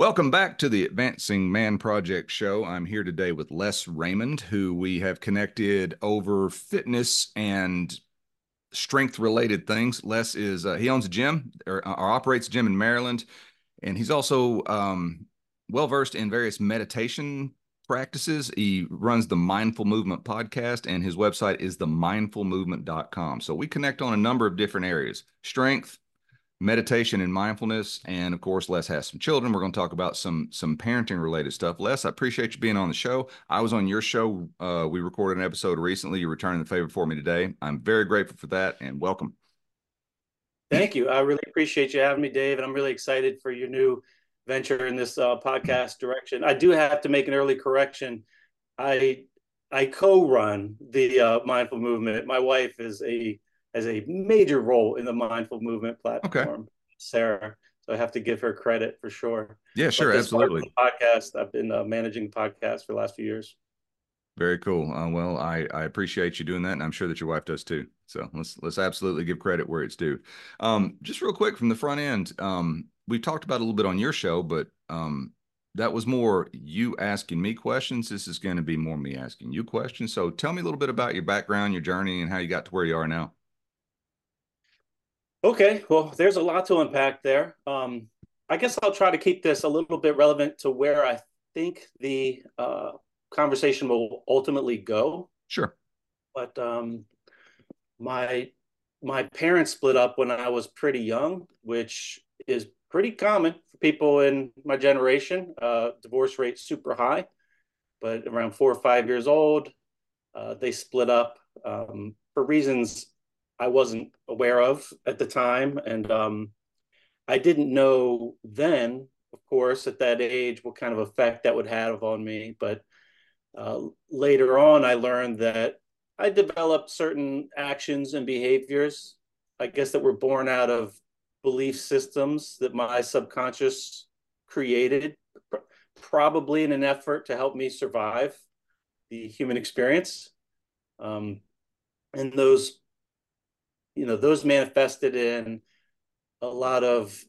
Welcome back to the Advancing Man Project show. I'm here today with Les Raymond, who we have connected over fitness and strength related things. Les is uh, he owns a gym or, or, operates a gym in Maryland, and he's also um, well versed in various meditation practices. He runs the Mindful Movement podcast, and his website is themindfulmovement.com. So we connect on a number of different areas: strength, meditation and mindfulness and of course les has some children. We're going to talk about some some parenting related stuff. Les i appreciate you being on the show. I was on your show uh, we recorded an episode recently. You're returning the favor for me today. I'm very grateful for that and welcome. Thank you. I really appreciate you having me dave and i'm really excited for your new venture in this uh, podcast direction. I do have to make an early correction. I i co-run the uh, mindful movement. My wife is a has a major role in the mindful movement platform, okay. Sarah. So I have to give her credit for sure. Yeah, sure, absolutely. Podcast. I've been uh, managing the podcast for the last few years. Very cool. Uh, well, I, I appreciate you doing that, and I'm sure that your wife does too. So let's let's absolutely give credit where it's due. Um, just real quick from the front end, um, we talked about a little bit on your show, but um, that was more you asking me questions. This is going to be more me asking you questions. So tell me a little bit about your background, your journey, and how you got to where you are now. Okay, well, there's a lot to unpack there. Um, I guess I'll try to keep this a little bit relevant to where I think the uh, conversation will ultimately go. Sure. But um, my my parents split up when I was pretty young, which is pretty common for people in my generation. Uh, divorce rate super high, but around four or five years old, uh, they split up um, for reasons I wasn't aware of at the time. And um, I didn't know then, of course, at that age, what kind of effect that would have on me. But uh, later on, I learned that I developed certain actions and behaviors, I guess, that were born out of belief systems that my subconscious created, probably in an effort to help me survive the human experience. Um, and those you know those manifested in a lot of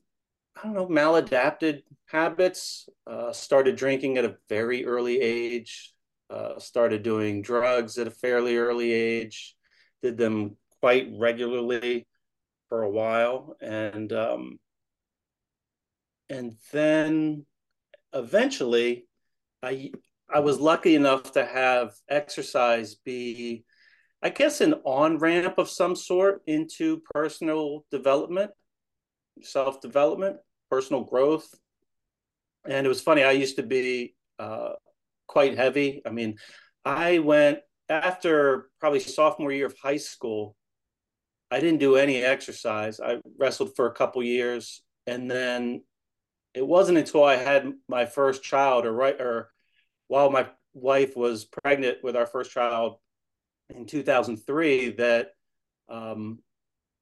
I don't know maladapted habits. Uh, started drinking at a very early age. Uh, started doing drugs at a fairly early age. Did them quite regularly for a while, and um, and then eventually, I I was lucky enough to have exercise be I guess, an on ramp of some sort into personal development, self development, personal growth. And it was funny, I used to be uh, quite heavy. I mean, I went after probably sophomore year of high school. I didn't do any exercise. I wrestled for a couple years, and then it wasn't until I had my first child, or right, or while my wife was pregnant with our first child, in 2003 that um,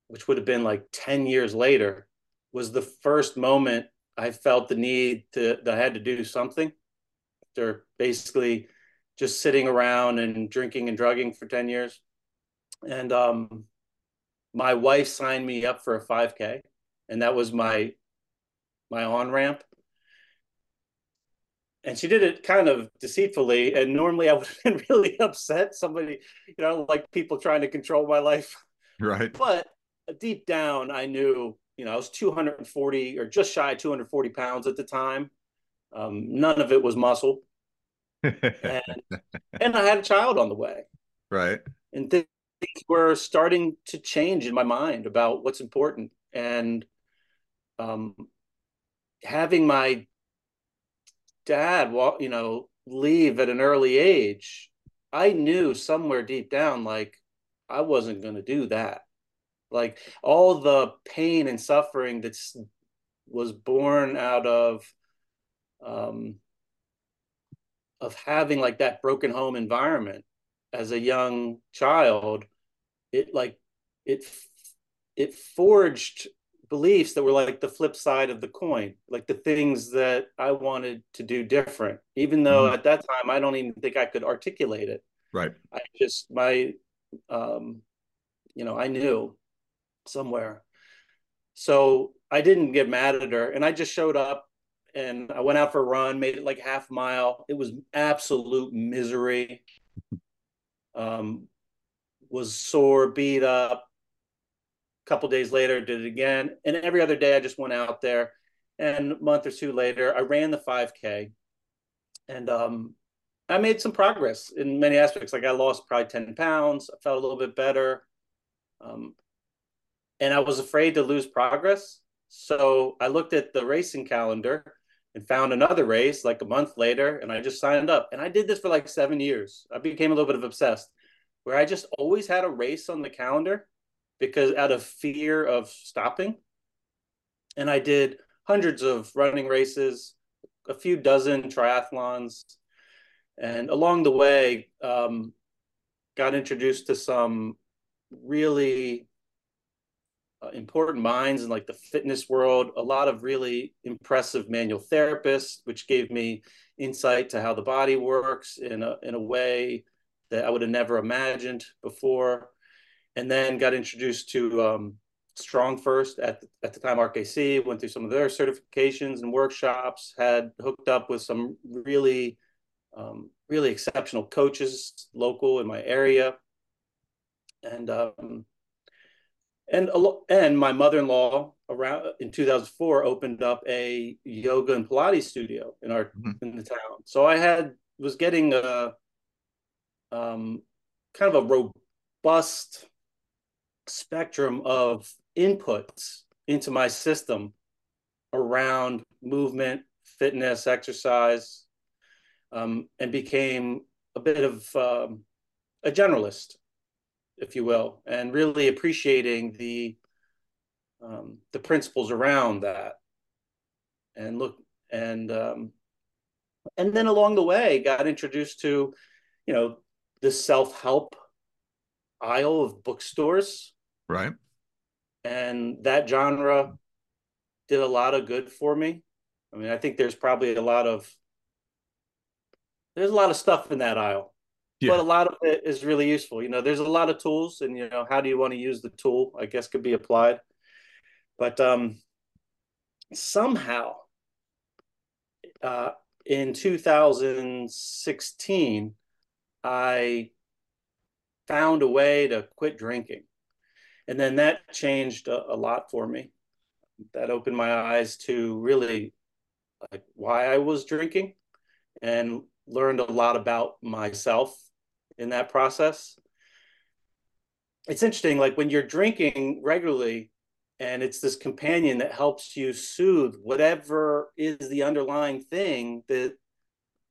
which would have been like 10 years later was the first moment i felt the need to that i had to do something. After basically just sitting around and drinking and drugging for 10 years. And um, my wife signed me up for a 5k and that was my my on ramp and she did it kind of deceitfully. And normally I would have been really upset. Somebody, you know, like people trying to control my life. Right. But deep down, I knew, you know, I was 240 or just shy of 240 pounds at the time. Um, none of it was muscle. and, and I had a child on the way. Right. And things were starting to change in my mind about what's important. And um, having my dad, you know, leave at an early age, I knew somewhere deep down, like I wasn't going to do that. Like all the pain and suffering that was born out of, um, of having like that broken home environment as a young child, it like it it forged beliefs that were like the flip side of the coin, like the things that I wanted to do different, even though mm-hmm. at that time I don't even think I could articulate it. Right. I just, my, um, you know, I knew somewhere. So I didn't get mad at her and I just showed up and I went out for a run, made it like half mile. It was absolute misery. Um, was sore, beat up. Couple days later, did it again, and every other day I just went out there. And a month or two later, I ran the 5K, and um, I made some progress in many aspects. Like I lost probably 10 pounds. I felt a little bit better. Um, and I was afraid to lose progress. So I looked at the racing calendar and found another race like a month later, and I just signed up. And I did this for like seven years. I became a little bit of obsessed, where I just always had a race on the calendar because out of fear of stopping. And I did hundreds of running races, a few dozen triathlons, and along the way, um, got introduced to some really uh, important minds in like the fitness world, a lot of really impressive manual therapists, which gave me insight to how the body works in a, in a way that I would have never imagined before. And then got introduced to um, Strong First at the, at the time RKC, went through some of their certifications and workshops, had hooked up with some really, um, really exceptional coaches local in my area. And um, and and my mother-in-law around in 2004 opened up a yoga and pilates studio in our mm-hmm. in the town so i had was getting a um, kind of a robust spectrum of inputs into my system around movement fitness exercise um, and became a bit of um, a generalist if you will, and really appreciating the um, the principles around that, and look and um, and then along the way got introduced to, you know, the self help aisle of bookstores, right? And that genre did a lot of good for me. I mean, I think there's probably a lot of there's a lot of stuff in that aisle yeah. but a lot of it is really useful. You know, there's a lot of tools, and you know, how do you want to use the tool? I guess could be applied, but um, somehow, uh, in 2016, I found a way to quit drinking, and then that changed a, a lot for me. That opened my eyes to really like why I was drinking, and learned a lot about myself in that process. It's interesting, like when you're drinking regularly, and it's this companion that helps you soothe whatever is the underlying thing that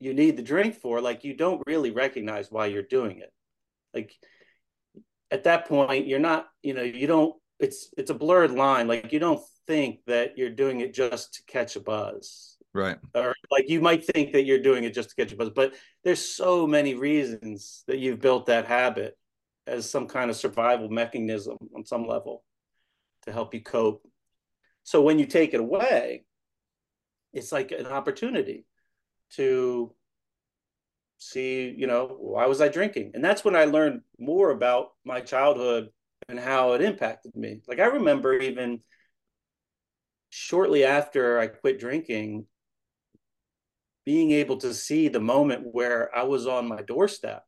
you need the drink for, like you don't really recognize why you're doing it. Like at that point, you're not, you know, you don't, it's it's a blurred line. Like you don't think that you're doing it just to catch a buzz Right. Or like you might think that you're doing it just to catch a buzz, but there's so many reasons that you've built that habit as some kind of survival mechanism on some level to help you cope. So when you take it away, it's like an opportunity to see, you know, why was I drinking? And that's when I learned more about my childhood and how it impacted me. Like I remember even shortly after I quit drinking, being able to see the moment where I was on my doorstep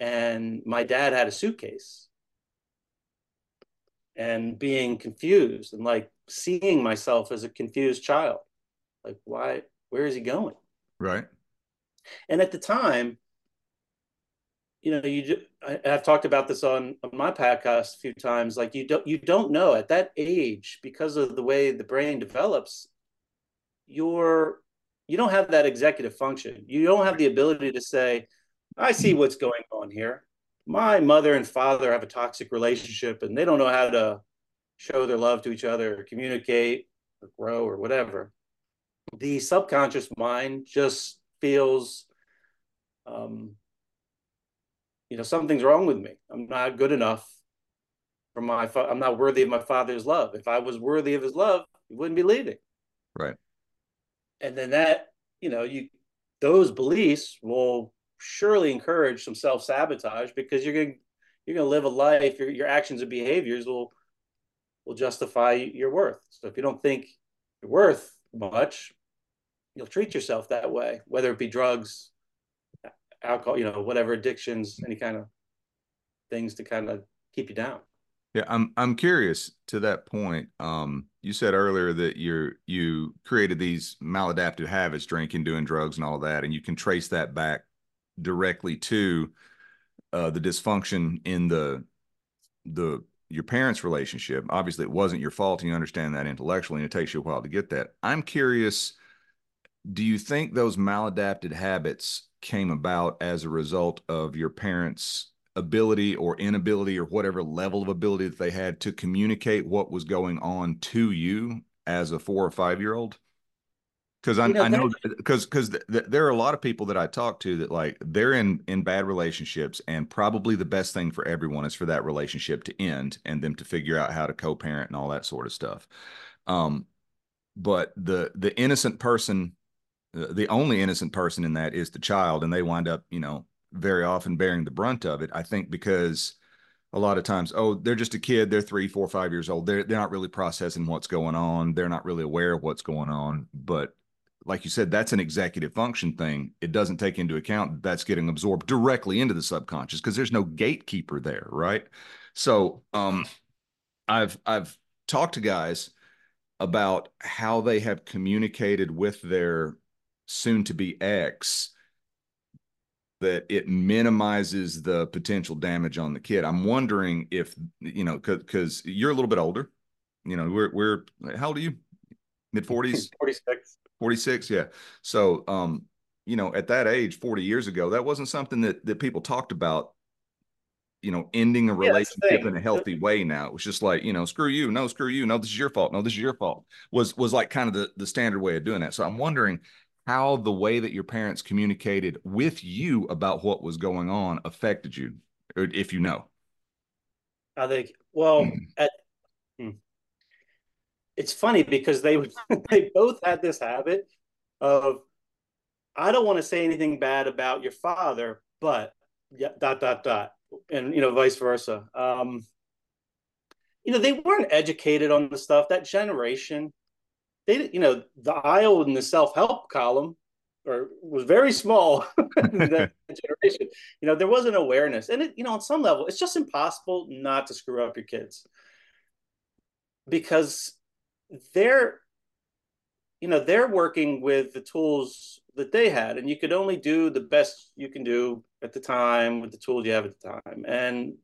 and my dad had a suitcase and being confused and like seeing myself as a confused child like why where is he going right and at the time you know you I, have talked about this on, on my podcast a few times like you don't you don't know at that age because of the way the brain develops you're you don't have that executive function. You don't have the ability to say, I see what's going on here. My mother and father have a toxic relationship and they don't know how to show their love to each other or communicate or grow or whatever. The subconscious mind just feels, um, you know, something's wrong with me. I'm not good enough for my, fa- I'm not worthy of my father's love. If I was worthy of his love, he wouldn't be leaving. Right and then that you know you those beliefs will surely encourage some self sabotage because you're going you're going to live a life your, your actions and behaviors will will justify your worth so if you don't think you're worth much you'll treat yourself that way, whether it be drugs, alcohol, you know, whatever addictions, any kind of things to kind of keep you down. Yeah, I'm I'm curious to that point. Um, you said earlier that you're you created these maladaptive habits, drinking, doing drugs, and all that, and you can trace that back directly to uh, the dysfunction in the the your parents' relationship. Obviously, it wasn't your fault, and you understand that intellectually, and it takes you a while to get that. I'm curious. Do you think those maladapted habits came about as a result of your parents' ability or inability or whatever level of ability that they had to communicate what was going on to you as a four or five year old because I, you know, I know because because th- th- there are a lot of people that I talk to that like they're in in bad relationships and probably the best thing for everyone is for that relationship to end and them to figure out how to co-parent and all that sort of stuff. Um, but the the innocent person, the only innocent person in that is the child, and they wind up you know very often bearing the brunt of it. I think because a lot of times, oh, they're just a kid. They're three, four, five years old. They're they're not really processing what's going on. They're not really aware of what's going on. But like you said, that's an executive function thing. It doesn't take into account that that's getting absorbed directly into the subconscious because there's no gatekeeper there, right? So, um, I've I've talked to guys about how they have communicated with their soon to be X, that it minimizes the potential damage on the kid. I'm wondering if you know because you're a little bit older. You know, we're we're how old are you? Mid 40s? 46. 46, yeah. So um, you know, at that age, 40 years ago, that wasn't something that that people talked about you know, ending a relationship yeah, in a healthy way now. It was just like, you know, screw you, no, screw you, no, this is your fault, no, this is your fault. Was was like kind of the the standard way of doing that. So I'm wondering how the way that your parents communicated with you about what was going on affected you, if you know. I think, well, mm. at, hmm. it's funny because they they both had this habit of, I don't want to say anything bad about your father, but yeah, dot dot dot, and you know, vice versa. Um, you know, they weren't educated on the stuff. That generation, they you know the aisle in the self-help column or was very small in that generation. You know there was an awareness and it you know on some level it's just impossible not to screw up your kids. Because they're you know they're working with the tools that they had and you could only do the best you can do at the time with the tools you have at the time. And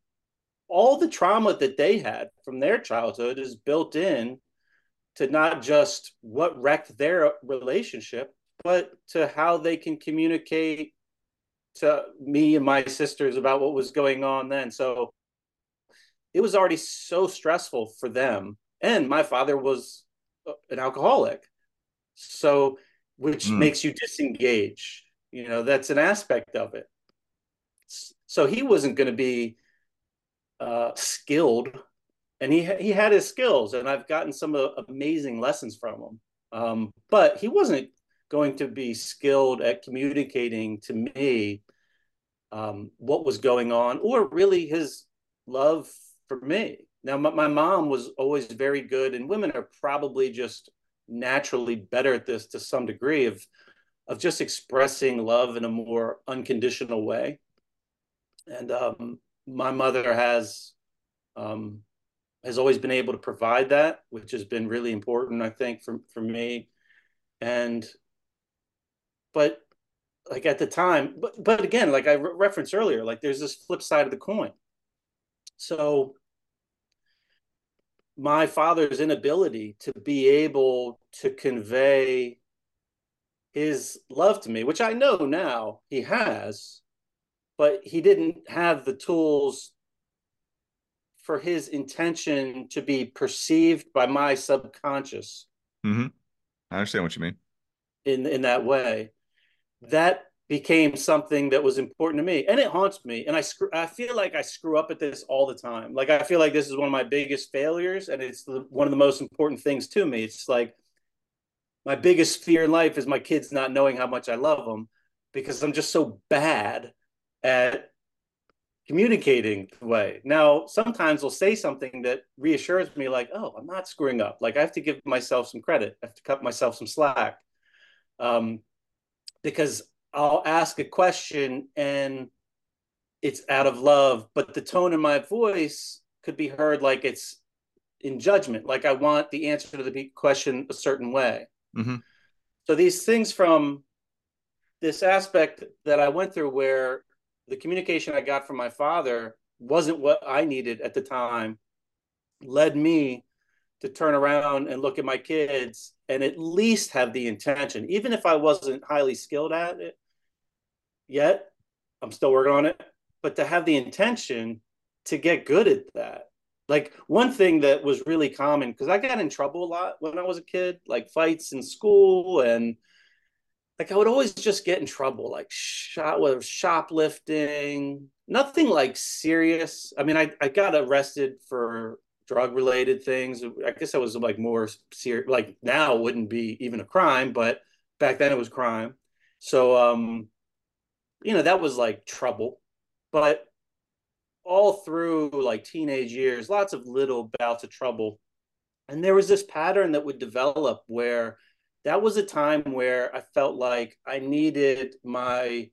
all the trauma that they had from their childhood is built in to not just what wrecked their relationship, but to how they can communicate to me and my sisters about what was going on then. So it was already so stressful for them. And my father was an alcoholic. So, which mm. makes you disengage. You know, that's an aspect of it. So he wasn't going to be uh, skilled and he he had his skills, and I've gotten some amazing lessons from him. Um, but he wasn't going to be skilled at communicating to me um, what was going on, or really his love for me. Now, my, my mom was always very good, and women are probably just naturally better at this to some degree of of just expressing love in a more unconditional way. And um, my mother has um, has always been able to provide that, which has been really important, I think, for, for me. And, but like at the time, but, but again, like I re- referenced earlier, like there's this flip side of the coin. So my father's inability to be able to convey his love to me, which I know now he has, but he didn't have the tools for his intention to be perceived by my subconscious. Mm-hmm. I understand what you mean. In in that way, that became something that was important to me, and it haunts me. And I screw. I feel like I screw up at this all the time. Like I feel like this is one of my biggest failures, and it's the, one of the most important things to me. It's like my biggest fear in life is my kids not knowing how much I love them because I'm just so bad at communicating the way. Now, sometimes they'll say something that reassures me, like, oh, I'm not screwing up. Like, I have to give myself some credit, I have to cut myself some slack. um, because I'll ask a question and it's out of love, but the tone in my voice could be heard like it's in judgment, like I want the answer to the question a certain way. Mm-hmm. So these things from this aspect that I went through where the communication I got from my father wasn't what I needed at the time led me to turn around and look at my kids and at least have the intention, even if I wasn't highly skilled at it yet, I'm still working on it, but to have the intention to get good at that. Like one thing that was really common, because I got in trouble a lot when I was a kid, like fights in school and like I would always just get in trouble, like shot with shoplifting, nothing like serious. I mean, I, I got arrested for drug related things. I guess that was like more serious. Like now wouldn't be even a crime, but back then it was crime. So, um, you know, that was like trouble. But all through like teenage years, lots of little bouts of trouble. And there was this pattern that would develop where that was a time where I felt like I needed my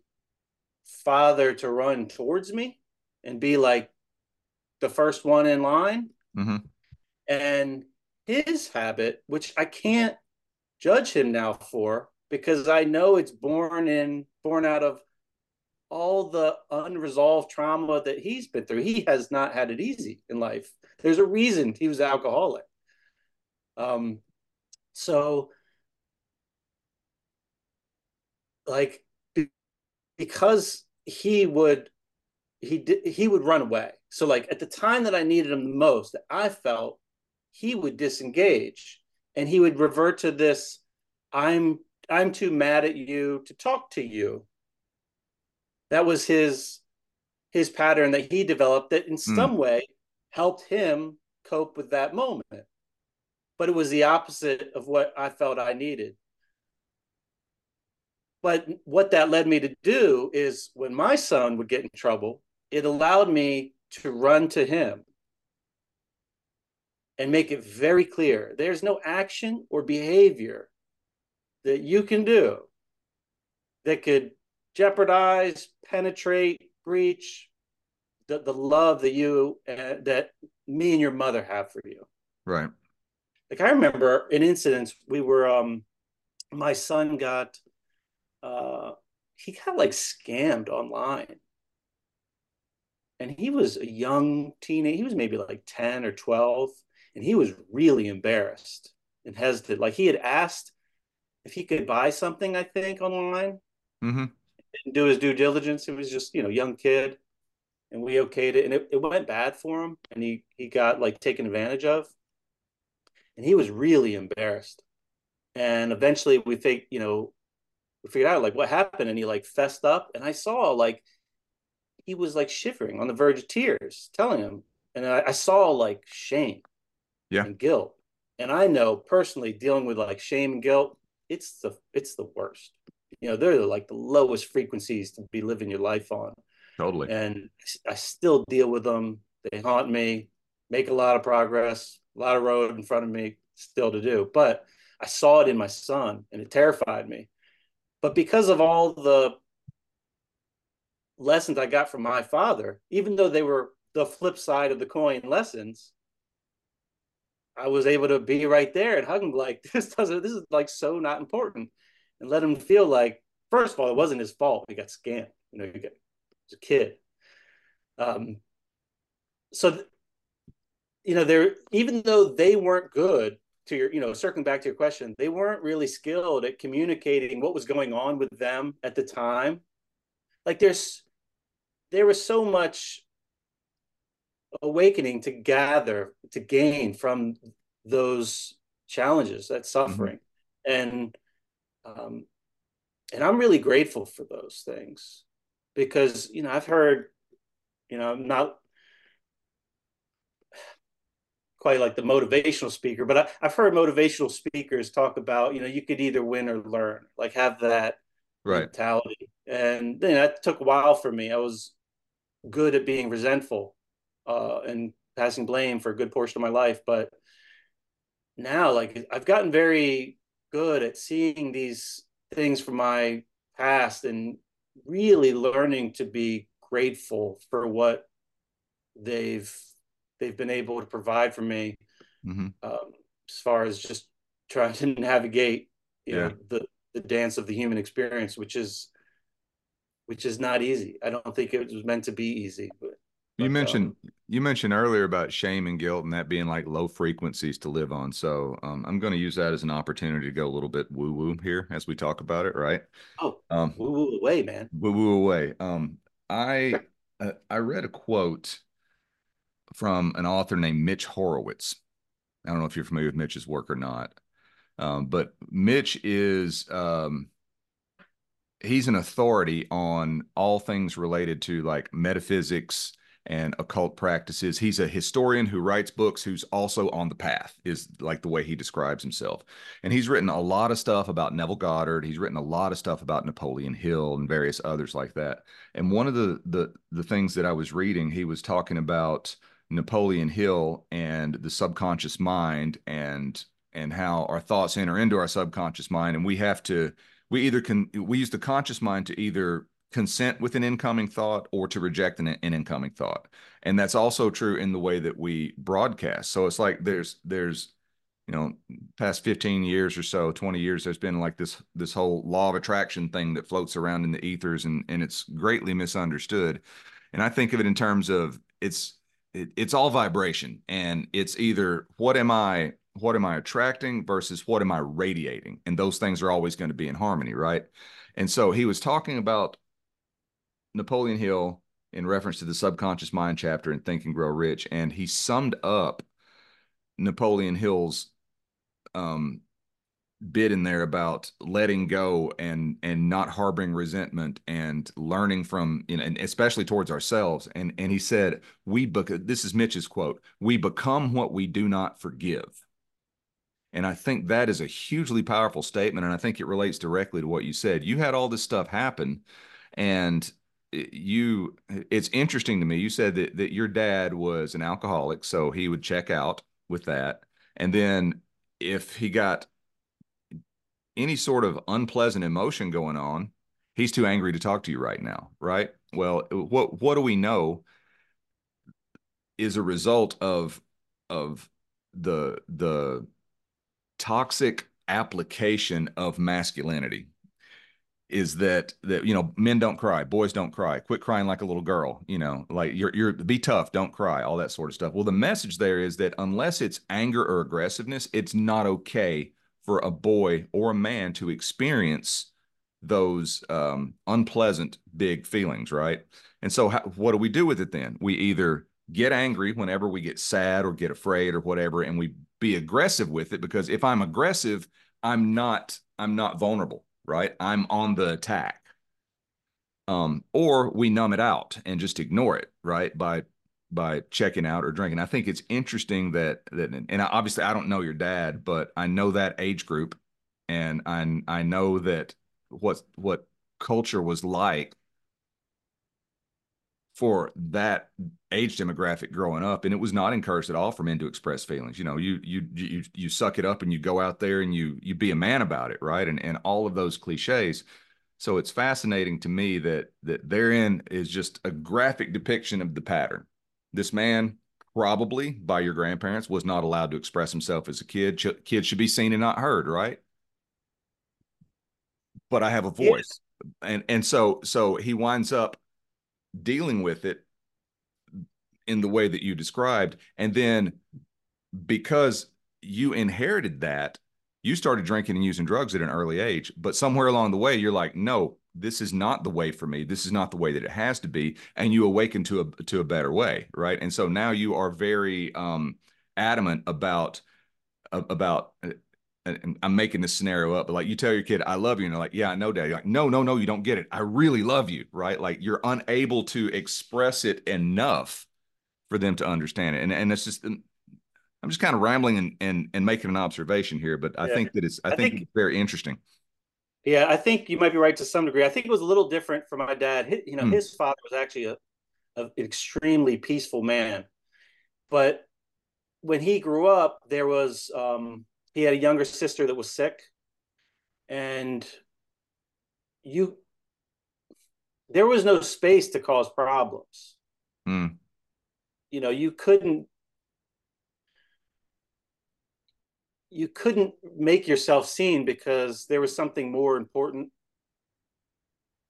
father to run towards me and be like the first one in line Mm-hmm. And his habit, which I can't judge him now for, because I know it's born in born out of all the unresolved trauma that he's been through. He has not had it easy in life. There's a reason he was alcoholic. Um, so like because he would he did he would run away. So like at the time that I needed him the most, that I felt he would disengage and he would revert to this I'm I'm too mad at you to talk to you. That was his his pattern that he developed that in mm. some way helped him cope with that moment. But it was the opposite of what I felt I needed. But what that led me to do is when my son would get in trouble, it allowed me to run to him and make it very clear there's no action or behavior that you can do that could jeopardize, penetrate, breach the, the love that you uh, that me and your mother have for you. Right. Like I remember an incident we were um my son got uh he got like scammed online and he was a young teenager. He was maybe like ten or twelve, and he was really embarrassed and hesitant. Like he had asked if he could buy something, I think, online. Mm-hmm. Didn't do his due diligence. He was just you know young kid, and we okayed it, and it, it went bad for him, and he he got like taken advantage of, and he was really embarrassed. And eventually, we think you know figured out like what happened, and he like fessed up, and I saw like he was like shivering on the verge of tears, telling him. And I, I saw like shame yeah. and guilt. And I know personally dealing with like shame and guilt, it's the it's the worst. You know, they're like the lowest frequencies to be living your life on. Totally. And I still deal with them. They haunt me, make a lot of progress, a lot of road in front of me still to do. But I saw it in my son and it terrified me. But because of all the lessons I got from my father, even though they were the flip side of the coin lessons, I was able to be right there and hug him like this doesn't this is like so not important and let him feel like first of all it wasn't his fault he got scammed you know he, got, he a kid. Um so you know there even though they weren't good to your you know circling back to your question they weren't really skilled at communicating what was going on with them at the time like there's there was so much awakening to gather to gain from those challenges that mm-hmm. suffering mm-hmm. and um and i'm really grateful for those things because you know i've heard you know i'm not quite like the motivational speaker but I, i've heard motivational speakers talk about you know you could either win or learn like have that right. mentality and then that took a while for me i was good at being resentful uh, and passing blame for a good portion of my life. But now, like, I've gotten very good at seeing these things from my past and really learning to be grateful for what they've they've been able to provide for me mm-hmm. um, as far as just trying to navigate you yeah. know the the dance of the human experience which is which is not easy i don't think it was meant to be easy but you mentioned um, you mentioned earlier about shame and guilt and that being like low frequencies to live on. So um, I'm going to use that as an opportunity to go a little bit woo woo here as we talk about it, right? Oh, um, woo woo away, man. Woo woo away. Um, I uh, I read a quote from an author named Mitch Horowitz. I don't know if you're familiar with Mitch's work or not, um, but Mitch is um, he's an authority on all things related to like metaphysics and occult practices. He's a historian who writes books who's also on the path, is like the way he describes himself. And he's written a lot of stuff about Neville Goddard. He's written a lot of stuff about Napoleon Hill and various others like that. And one of the the the things that I was reading, he was talking about Napoleon Hill and the subconscious mind and and how our thoughts enter into our subconscious mind. And we have to we either can we use the conscious mind to either consent with an incoming thought or to reject an, an incoming thought. And that's also true in the way that we broadcast. So it's like there's there's you know past 15 years or so 20 years there's been like this this whole law of attraction thing that floats around in the ethers and and it's greatly misunderstood. And i think of it in terms of it's it, it's all vibration and it's either what am i what am i attracting versus what am i radiating? And those things are always going to be in harmony right? And so he was talking about Napoleon Hill in reference to the subconscious mind chapter in Think and Grow Rich, and he summed up Napoleon Hill's um, bit in there about letting go and and not harboring resentment and learning from you know and especially towards ourselves. And and he said we bec- this is Mitch's quote we become what we do not forgive. And I think that is a hugely powerful statement and I think it relates directly to what you said. You had all this stuff happen and you it's interesting to me. You said that that your dad was an alcoholic so he would check out with that. And then if he got any sort of unpleasant emotion going on he's too angry to talk to you right now right? Well what what do we know is a result of of the the toxic application of masculinity is that that you know men don't cry boys don't cry quit crying like a little girl you know like you're you're be tough don't cry all that sort of stuff. Well the message there is that unless it's anger or aggressiveness it's not okay for a boy or a man to experience those um, unpleasant big feelings right and so how, what do we do with it then we either get angry whenever we get sad or get afraid or whatever and we be aggressive with it because if i'm aggressive i'm not i'm not vulnerable right? I'm on the attack. Um, or we numb it out and just ignore it, right? By by checking out or drinking. I think it's interesting that that and obviously I don't know your dad, but I know that age group and I I know that what what culture was like for that age demographic growing up and it was not encouraged at all for men to express feelings. You know you you you you suck it up and you go out there and you you be a man about it right? And and all of those cliches. So it's fascinating to me that that therein is just a graphic depiction of the pattern this man probably by your grandparents was not allowed to express himself as a kid Ch- kids should be seen and not heard right but i have a voice and and so so he winds up dealing with it in the way that you described. And then because you inherited that, you started drinking and using drugs at an early age. But somewhere along the way, you're like, no, this is not the way for me. This is not the way that it has to be. And you awaken to a to a better way, right? And so now you are very um, adamant about about I'm making this scenario up, but like you tell your kid, I love you. And they're like, yeah, I know, dad. You're like, no, no, no, you don't get it. I really love you. Right. Like you're unable to express it enough for them to understand it. And, and it's just, I'm just kind of rambling and, and, and making an observation here, but I yeah. think that it's, I, I think, think, it's very interesting. Yeah. I think you might be right to some degree. I think it was a little different for my dad. His, you know, hmm. his father was actually a, a, an extremely peaceful man, but when he grew up, there was, um, he had a younger sister that was sick and you there was no space to cause problems. Mm. You know, you couldn't you couldn't make yourself seen because there was something more important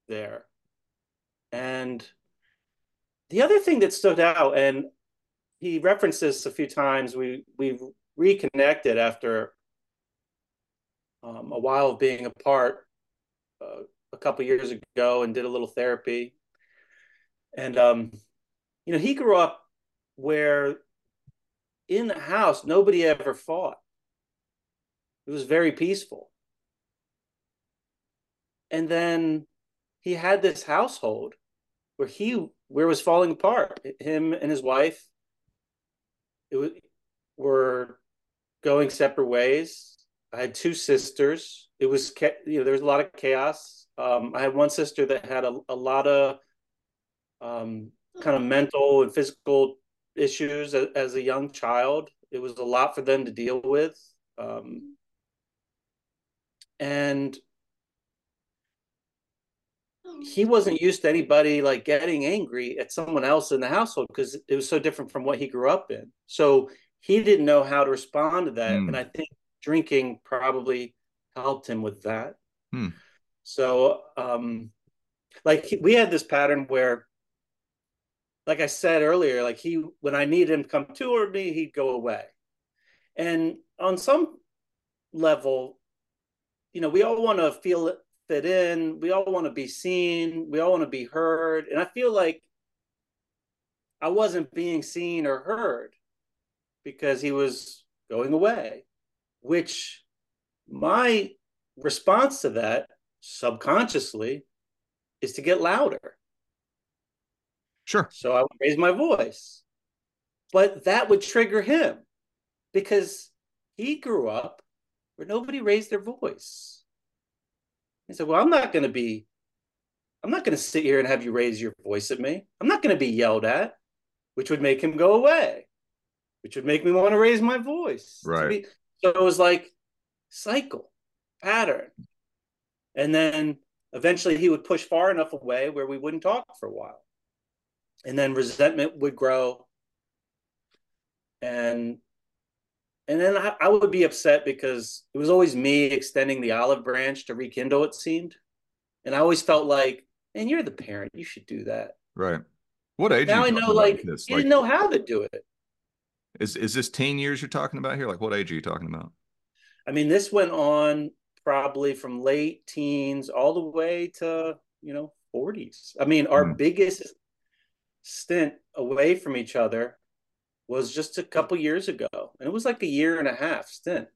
there. And the other thing that stood out, and he referenced this a few times, we we reconnected after um, a while of being apart uh, a couple years ago and did a little therapy. And um, you know, he grew up where in the house nobody ever fought. It was very peaceful. And then he had this household where he where was falling apart. Him and his wife it was, were going separate ways. I had two sisters. It was you know there was a lot of chaos. Um, I had one sister that had a, a lot of um, kind of mental and physical issues as, as, a young child. It was a lot for them to deal with. Um, and he wasn't used to anybody like getting angry at someone else in the household because it was so different from what he grew up in. So he didn't know how to respond to that. Mm. And I think drinking probably helped him with that. Mm. So, um, like we had this pattern where, like I said earlier, like he, when I needed him to come toward me, he'd go away. And on some level, you know, we all want to feel fit in. We all want to be seen. We all want to be heard. And I feel like I wasn't being seen or heard because he was going away, which my response to that subconsciously is to get louder. Sure. So I would raise my voice. But that would trigger him because he grew up where nobody raised their voice. He said, Well, I'm not going to be, I'm not going to sit here and have you raise your voice at me. I'm not going to be yelled at, which would make him go away, which would make me want to raise my voice. Right. So it was like cycle, pattern. And then eventually he would push far enough away where we wouldn't talk for a while. And then resentment would grow. And and then I, I, would be upset because it was always me extending the olive branch to rekindle it seemed. And i always felt like and you're the parent you should do that. Right. What age now i know like this? you like, didn't know how to do it. Is is this teen years you're talking about here? Like what age are you talking about? I mean this went on probably from late teens all the way to you know 40s i mean our mm. biggest stint away from each other was just a couple years ago, and it was like a year and a half stint.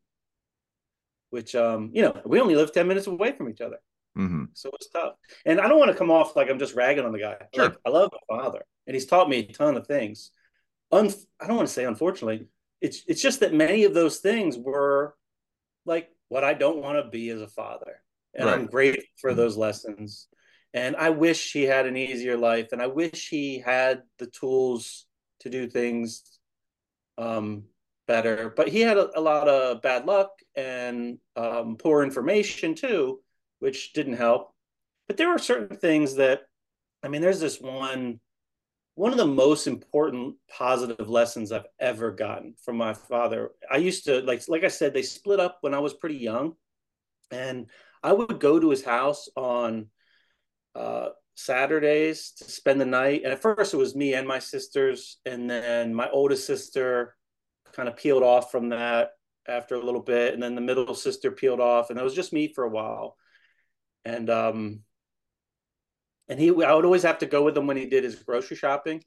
Which, um, you know, we only live ten minutes away from each other, mm-hmm. so it's tough. And I don't want to come off like I'm just ragging on the guy. Sure. Like I love my father, and he's taught me a ton of things. Un- I don't want to say unfortunately. It's it's just that many of those things were like what I don't want to be as a father, and right. I'm grateful for mm-hmm. those lessons. And I wish he had an easier life, and I wish he had the tools to do things um, better. But he had a, a, lot of bad luck and um, poor information too, which didn't help. But there were certain things that, I mean, there's this one, one of the most important positive lessons I've ever gotten from my father. I used to like, like I said, they split up when I was pretty young, and I would go to his house on uh, Saturdays to spend the night. And at first it was me and my sisters. And then my oldest sister kind of peeled off from that after a little bit. And then the middle sister peeled off. And it was just me for a while. And um and he I would always have to go with him when he did his grocery shopping.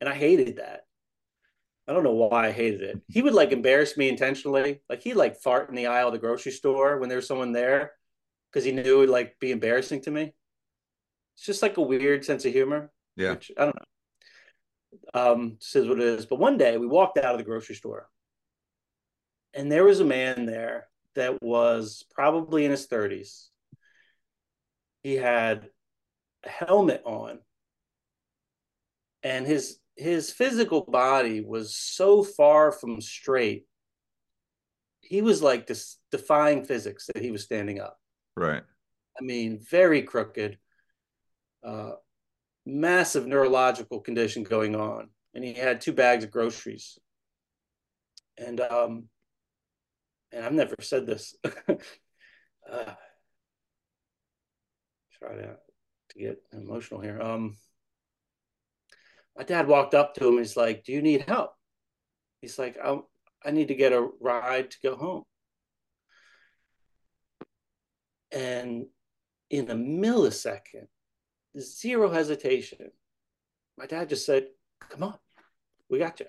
And I hated that. I don't know why I hated it. He would like embarrass me intentionally. Like he like fart in the aisle of the grocery store when there was someone there because he knew it would like be embarrassing to me. It's just like a weird sense of humor. Yeah. Which, I don't know. Um, says what it is. But one day we walked out of the grocery store and there was a man there that was probably in his 30s. He had a helmet on and his his physical body was so far from straight. He was like this defying physics that he was standing up. Right I mean, very crooked, massive neurological condition going on. And he had two bags of groceries. And um, and I've never said this. uh, try to, to get emotional here. Um, my dad walked up to him. He's like, "Do you need help?" He's like, "I I need to get a ride to go home." And in a millisecond, zero hesitation, my dad just said, "Come on, we got you."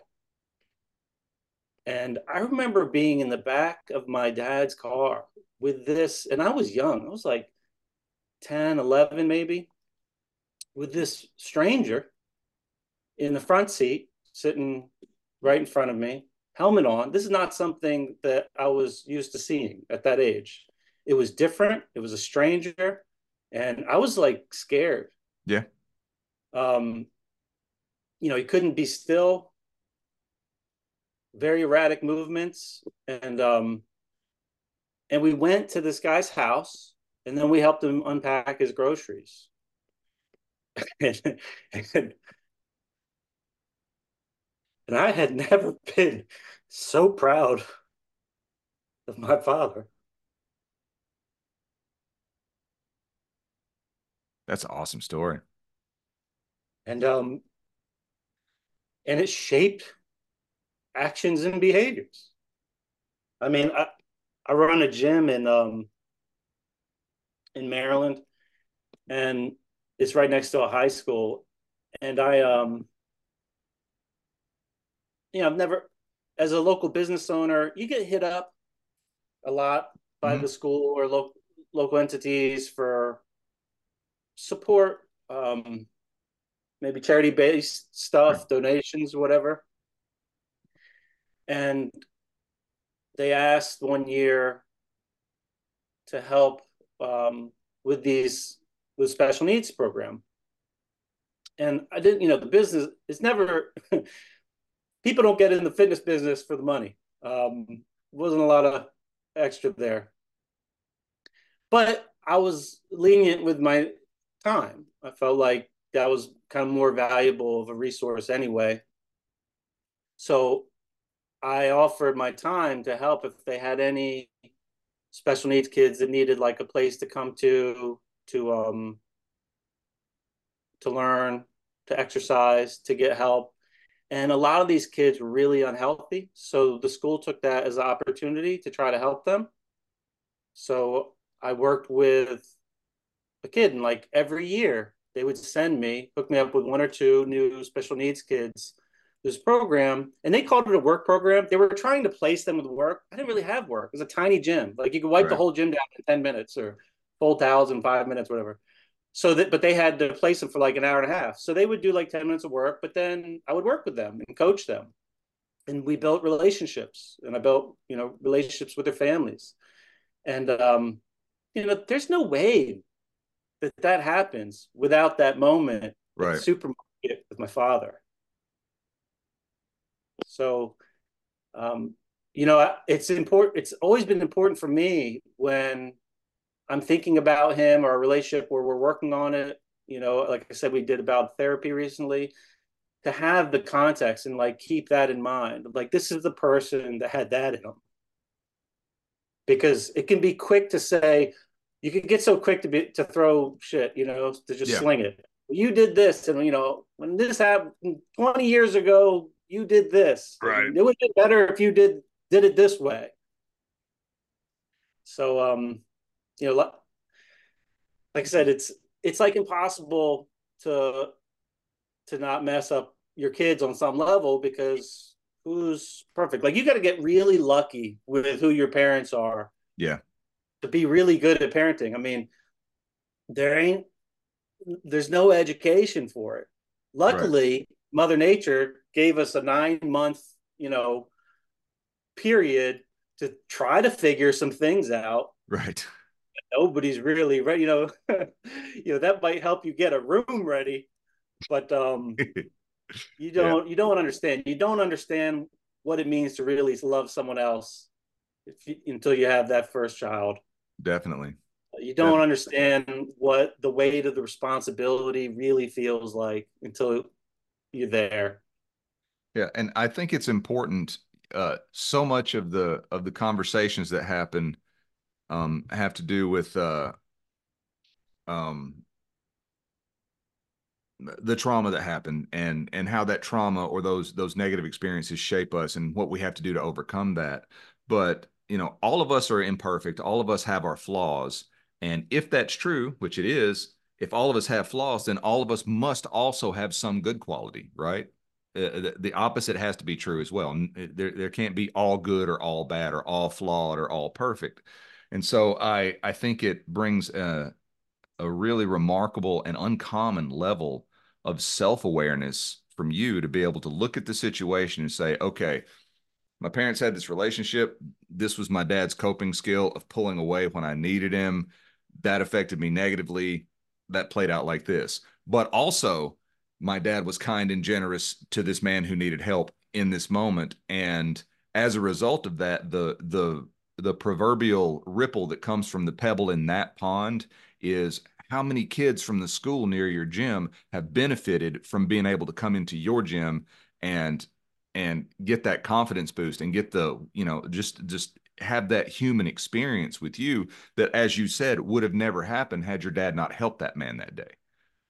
And I remember being in the back of my dad's car with this, and I was young. I was like 10, 11, maybe, with this stranger in the front seat, sitting right in front of me, helmet on. This is not something that I was used to seeing at that age. It was different. It was a stranger, and I was like scared. Yeah. Um, you know, he couldn't be still. Very erratic movements. And um and we went to this guy's house and then we helped him unpack his groceries. And, and, and i had never been so proud of my father that's an awesome story and um and it shaped actions and behaviors. I mean, I, I run a gym in um in Maryland, and it's right next to a high school, and I um you know I've never as a local business owner you get hit up a lot by mm-hmm. the school or local local entities for support um maybe charity based stuff right. donations whatever. And they asked one year to help um, with these with special needs program. And i didn't you know the business is never people don't get in the fitness business for the money. Um, wasn't a lot of extra there. But i was lenient with my time i felt like that was kind of more valuable of a resource anyway so I offered my time to help if they had any special needs kids that needed like a place to come to to um to learn, to exercise, to get help. And a lot of these kids were really unhealthy. So the school took that as an opportunity to try to help them. So I worked with a kid and like every year they would send me, hook me up with one or two new special needs kids this program and they called it a work program. They were trying to place them with work. I didn't really have work. It was a tiny gym. Like you could wipe right. the whole gym down in 10 minutes or fold towels in five minutes, whatever. So that, but they had to place them for like an hour and a half. So they would do like 10 minutes of work, but then I would work with them and coach them. And we built relationships and I built, you know, relationships with their families. And, um, you know, there's no way that that happens without that moment right. supermarket with my father so, um, you know, it's important. It's always been important for me when I'm thinking about him or a relationship where we're working on it. You know, like I said, we did about therapy recently to have the context and like keep that in mind. Like, this is the person that had that in them. Because it can be quick to say, you can get so quick to be to throw shit, you know, to just yeah. sling it. You did this, and you know, when this happened 20 years ago, you did this. Right. It would be better if you did did it this way. So um, you know, like I said, it's it's like impossible to to not mess up your kids on some level because who's perfect? Like you got to get really lucky with who your parents are. Yeah. To be really good at parenting. I mean, there ain't there's no education for it. Luckily, right. Mother Nature gave us a nine month, you know, period to try to figure some things out. Right. Nobody's really ready, you know. you know that might help you get a room ready, but um, you don't yeah. you don't understand. You don't understand what it means to really love someone else you, until you have that first child. Definitely. You don't understand what the weight of the responsibility really feels like until you're there. Yeah, and I think it's important. Uh, so much of the of the conversations that happen um, have to do with uh, um, the trauma that happened and and how that trauma or those those negative experiences shape us and what we have to do to overcome that but you know all of us are imperfect all of us have our flaws and if that's true which it is if all of us have flaws then all of us must also have some good quality right? Uh, the, the opposite has to be true as well. There, there can't be all good or all bad or all flawed or all perfect. And so i i think it brings a, a really remarkable and uncommon level of self awareness from you to be able to look at the situation and say, okay, my parents had this relationship. This was my dad's coping skill of pulling away when I needed him. That affected me negatively. That played out like this. But also, my dad was kind and generous to this man who needed help in this moment. And as a result of that, the the the proverbial ripple that comes from the pebble in that pond is how many kids from the school near your gym have benefited from being able to come into your gym and and get that confidence boost and get the you know just just have that human experience with you that as you said would have never happened had your dad not helped that man that day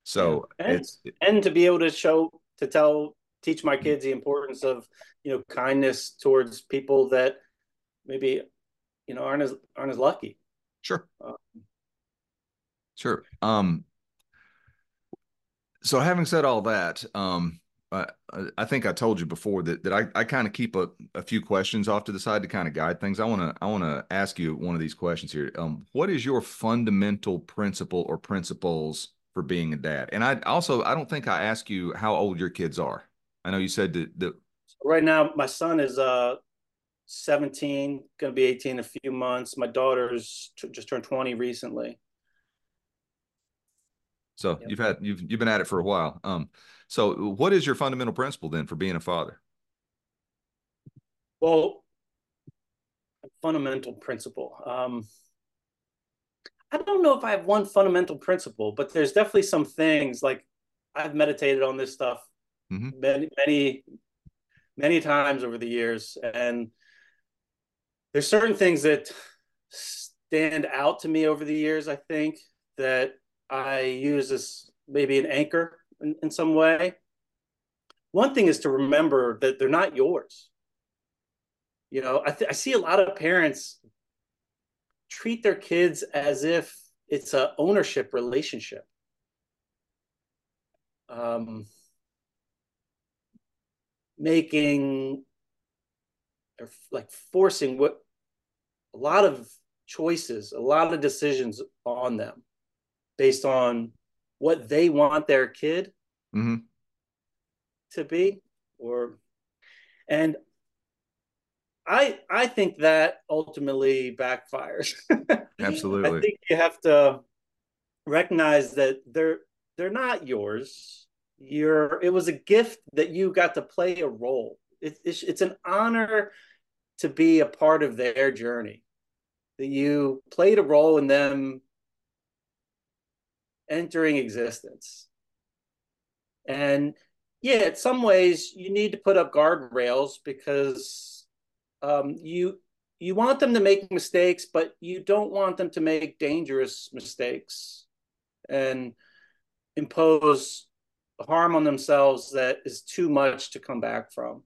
so yeah. and, it's and to be able to show to tell teach my kids the importance of you know kindness towards people that maybe you know aren't as aren't as lucky sure um, Sure. Um, so having said all that, um, I, I think I told you before that that I, I kind of keep a, a few questions off to the side to kind of guide things. I want to I want to ask you one of these questions here. Um, what is your fundamental principle or principles for being a dad? And I also I don't think I ask you how old your kids are. I know you said that, that right now my son is uh 17, going to be 18 in a few months. My daughter's t- just turned 20 recently. So yep. you've had you've you've been at it for a while. Um, so what is your fundamental principle then for being a father? Well, fundamental principle. Um, I don't know if I have one fundamental principle, but there's definitely some things like I've meditated on this stuff mm-hmm. many, many, many times over the years, and there's certain things that stand out to me over the years. I think that I use as maybe an anchor in, in some way. One thing is to remember that they're not yours. You know, I, th- I see a lot of parents treat their kids as if it's a ownership relationship. Um, making or like forcing what a lot of choices, a lot of decisions on them based on what they want their kid mm-hmm. to be or and i i think that ultimately backfires. Absolutely. i think you have to recognize that they're they're not yours. You're it was a gift that you got to play a role. It, it's, it's an honor to be a part of their journey. That you played a role in them entering existence. And yeah, in some ways you need to put up guardrails because um, you you want them to make mistakes, but you don't want them to make dangerous mistakes and impose harm on themselves that is too much to come back from.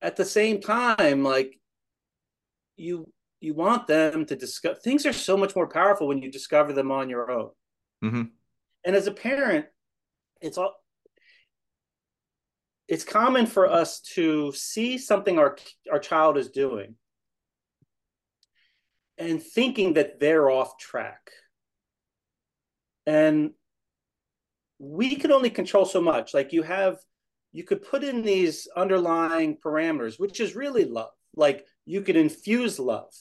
At the same time, like you you want them to discover things are so much more powerful when you discover them on your own. Mm-hmm. And as a parent, it's all it's common for us to see something our our child is doing and thinking that they're off track. And we can only control so much. Like you have you could put in these underlying parameters, which is really love. Like you could infuse love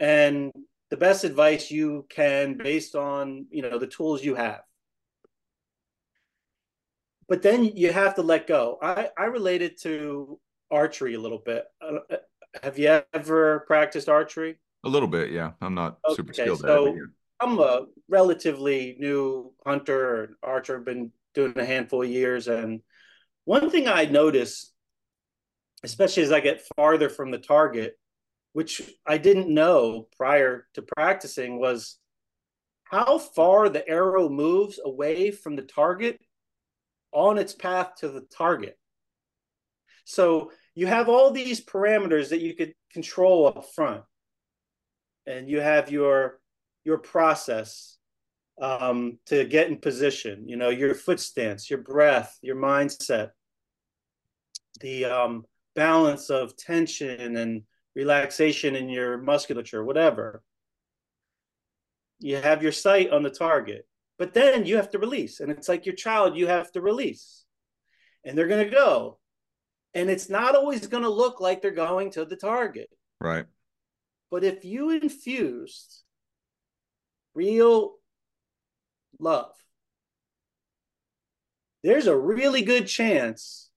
and the best advice you can based on you know the tools you have but then you have to let go i i related to archery a little bit uh, have you ever practiced archery A little bit, yeah. I'm not okay, super skilled so at it. I'm a relatively new hunter and archer. Been doing a handful of years, and one thing I notice, especially as I get farther from the target, which I didn't know prior to practicing, was how far the arrow moves away from the target on its path to the target. So you have all these parameters that you could control up front, and you have your your process um, to get in position. You know your foot stance, your breath, your mindset, the um, balance of tension and relaxation in your musculature, whatever you have your sight on the target, but then you have to release. And it's like your child, you have to release. And they're going to go. And it's not always going to look like they're going to the target. Right. But if you infused real love, there's a really good chance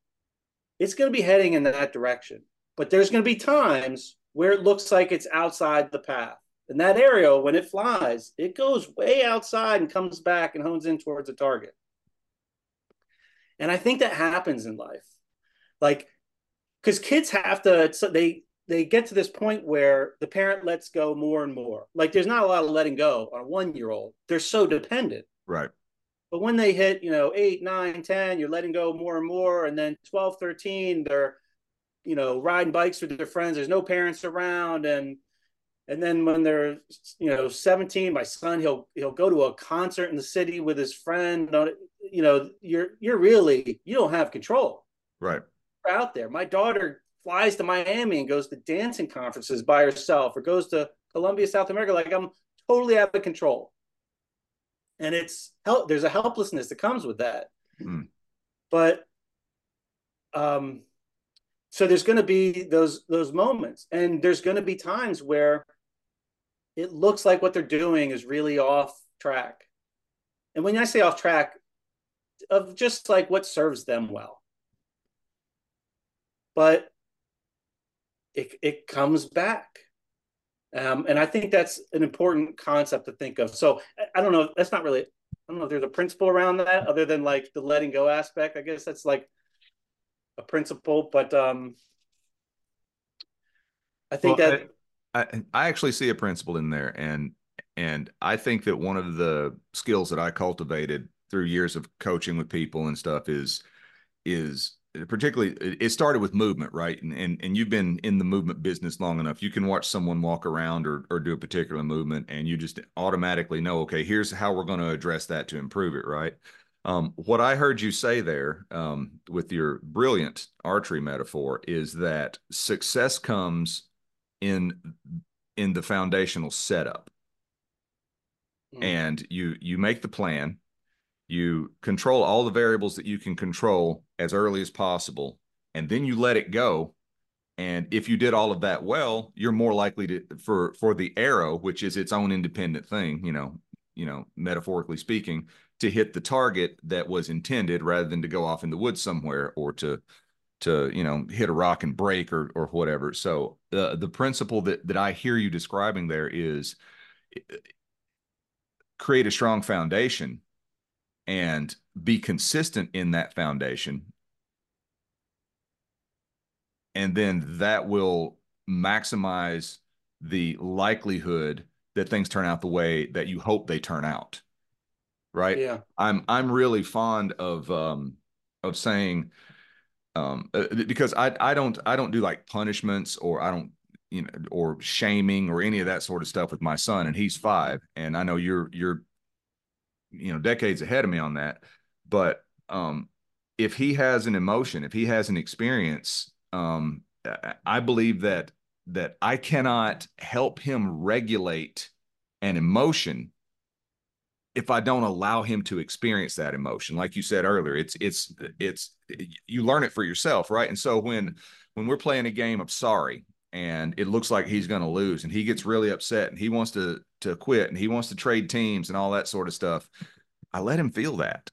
it's going to be heading in that direction. But there's going to be times where it looks like it's outside the path. And that arrow, when it flies, it goes way outside and comes back and hones in towards a target. And I think that happens in life. Like, because kids have to, so they, they get to this point where the parent lets go more and more. Like, there's not a lot of letting go on a one year old. They're so dependent. Right. But when they hit, you know, eight, nine, 10, you're letting go more and more. And then 12, 13, they're, you know, riding bikes with their friends. There's no parents around. And, and then when they're you know 17 my son he'll he'll go to a concert in the city with his friend. You know you're you're really you don't have control. Right. You're out there. My daughter flies to miami and goes to dancing conferences by herself or goes to colombia south america. Like i'm totally out of control. And it's help there's a helplessness that comes with that. Mm. but um so there's going to be those those moments and there's going to be times where it looks like what they're doing is really off track. And when I say off track, of just like what serves them well. But it, it comes back. Um, and I think that's an important concept to think of. So I don't know. That's not really, I don't know if there's a principle around that other than like the letting go aspect. I guess that's like a principle, but um, I think well, that I, I actually see a principle in there, and and I think that one of the skills that I cultivated through years of coaching with people and stuff is is particularly it started with movement right? And, and and you've been in the movement business long enough you can watch someone walk around or, or do a particular movement and you just automatically know okay here's how we're going to address that to improve it right um, what i heard you say there um, with your brilliant archery metaphor is that success comes in in the foundational setup mm. and you you make the plan you control all the variables that you can control as early as possible and then you let it go and if you did all of that well you're more likely to for for the arrow which is its own independent thing you know you know metaphorically speaking to hit the target that was intended rather than to go off in the woods somewhere or to to you know hit a rock and break or or whatever. So uh, the principle that that i hear you describing there is uh, create a strong foundation and be consistent in that foundation. And then that will maximize the likelihood that things turn out the way that you hope they turn out right? Yeah. I'm i'm really fond of um of saying um, uh, because I I don't I don't do like punishments or I don't you know or shaming or any of that sort of stuff with my son and he's five and I know you're you're you know decades ahead of me on that but um if he has an emotion if he has an experience um I believe that that I cannot help him regulate an emotion if I don't allow him to experience that emotion, like you said earlier, it's it's it's you learn it for yourself, right? And so when when we're playing a game of sorry and it looks like he's going to lose and he gets really upset and he wants to to quit and he wants to trade teams and all that sort of stuff, I let him feel that.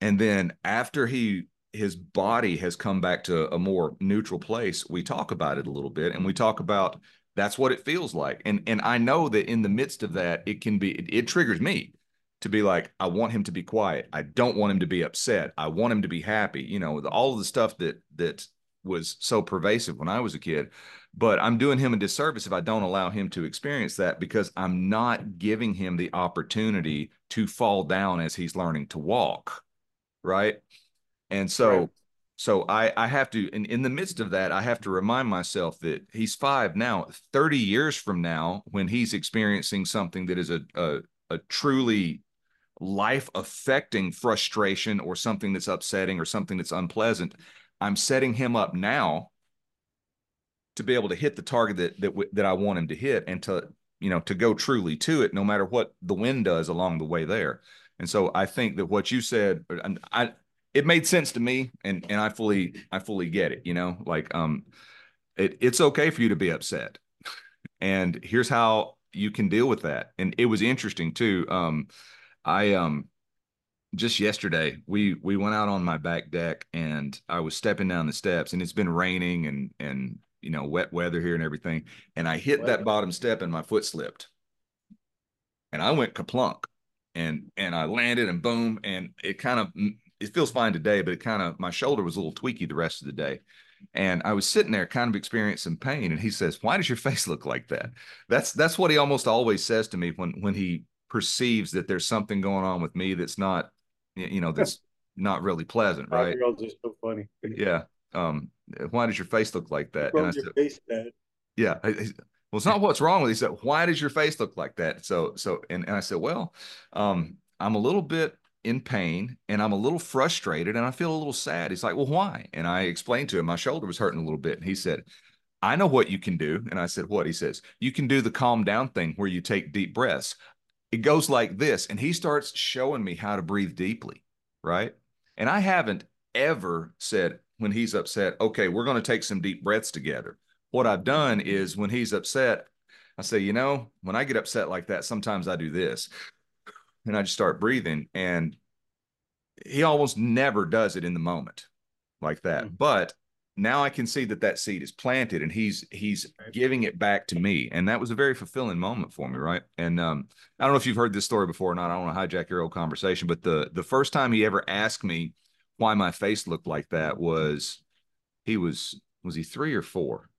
And then after he his body has come back to a more neutral place, we talk about it a little bit and we talk about that's what it feels like. And and I know that in the midst of that, it can be it, it triggers me to be like, I want him to be quiet. I don't want him to be upset. I want him to be happy. You know, all of the stuff that that was so pervasive when I was a kid. But I'm doing him a disservice if I don't allow him to experience that because I'm not giving him the opportunity to fall down as he's learning to walk. Right. And so right so I, I have to, in, in the midst of that, I have to remind myself that he's five now. 30 years from now, when he's experiencing something that is a, a, a truly life affecting frustration or something that's upsetting or something that's unpleasant, I'm setting him up now to be able to hit the target that that that I want him to hit and to you know to go truly to it no matter what the wind does along the way there. And so I think that what you said, and I it made sense to me and and I fully I fully get it, you know? Like um it it's okay for you to be upset. And here's how you can deal with that. And it was interesting too. Um I um just yesterday we we went out on my back deck and I was stepping down the steps and it's been raining and and you know wet weather here and everything and I hit that bottom step and my foot slipped. And I went kaplunk and and I landed and boom and it kind of it feels fine today, but it kind of my shoulder was a little tweaky the rest of the day. And I was sitting there kind of experiencing pain. And he says, Why does your face look like that? That's that's what he almost always says to me when when he perceives that there's something going on with me that's not, you know, that's not really pleasant, right? Just so funny. yeah. Um, why does your face look like that? And I said, face, Dad. Yeah. I, well, it's not what's wrong with you He said, Why does your face look like that? So so and, and I said, Well, um, I'm a little bit in pain and I'm a little frustrated and I feel a little sad. He's like, Well, why? And I explained to him my shoulder was hurting a little bit. And he said, I know what you can do. And I said, What? He says, You can do the calm down thing where you take deep breaths. It goes like this. And he starts showing me how to breathe deeply. Right. And I haven't ever said when he's upset, Okay, we're going to take some deep breaths together. What I've done is when he's upset, I say, You know, when I get upset like that, sometimes I do this and I just start breathing. And he almost never does it in the moment like that. Mm-hmm. But now I can see that that seed is planted and he's he's giving it back to me. And that was a very fulfilling moment for me, right? And um, I don't know if you've heard this story before or not. I don't want to hijack your old conversation, but the the first time he ever asked me why my face looked like that was he was was he three or four?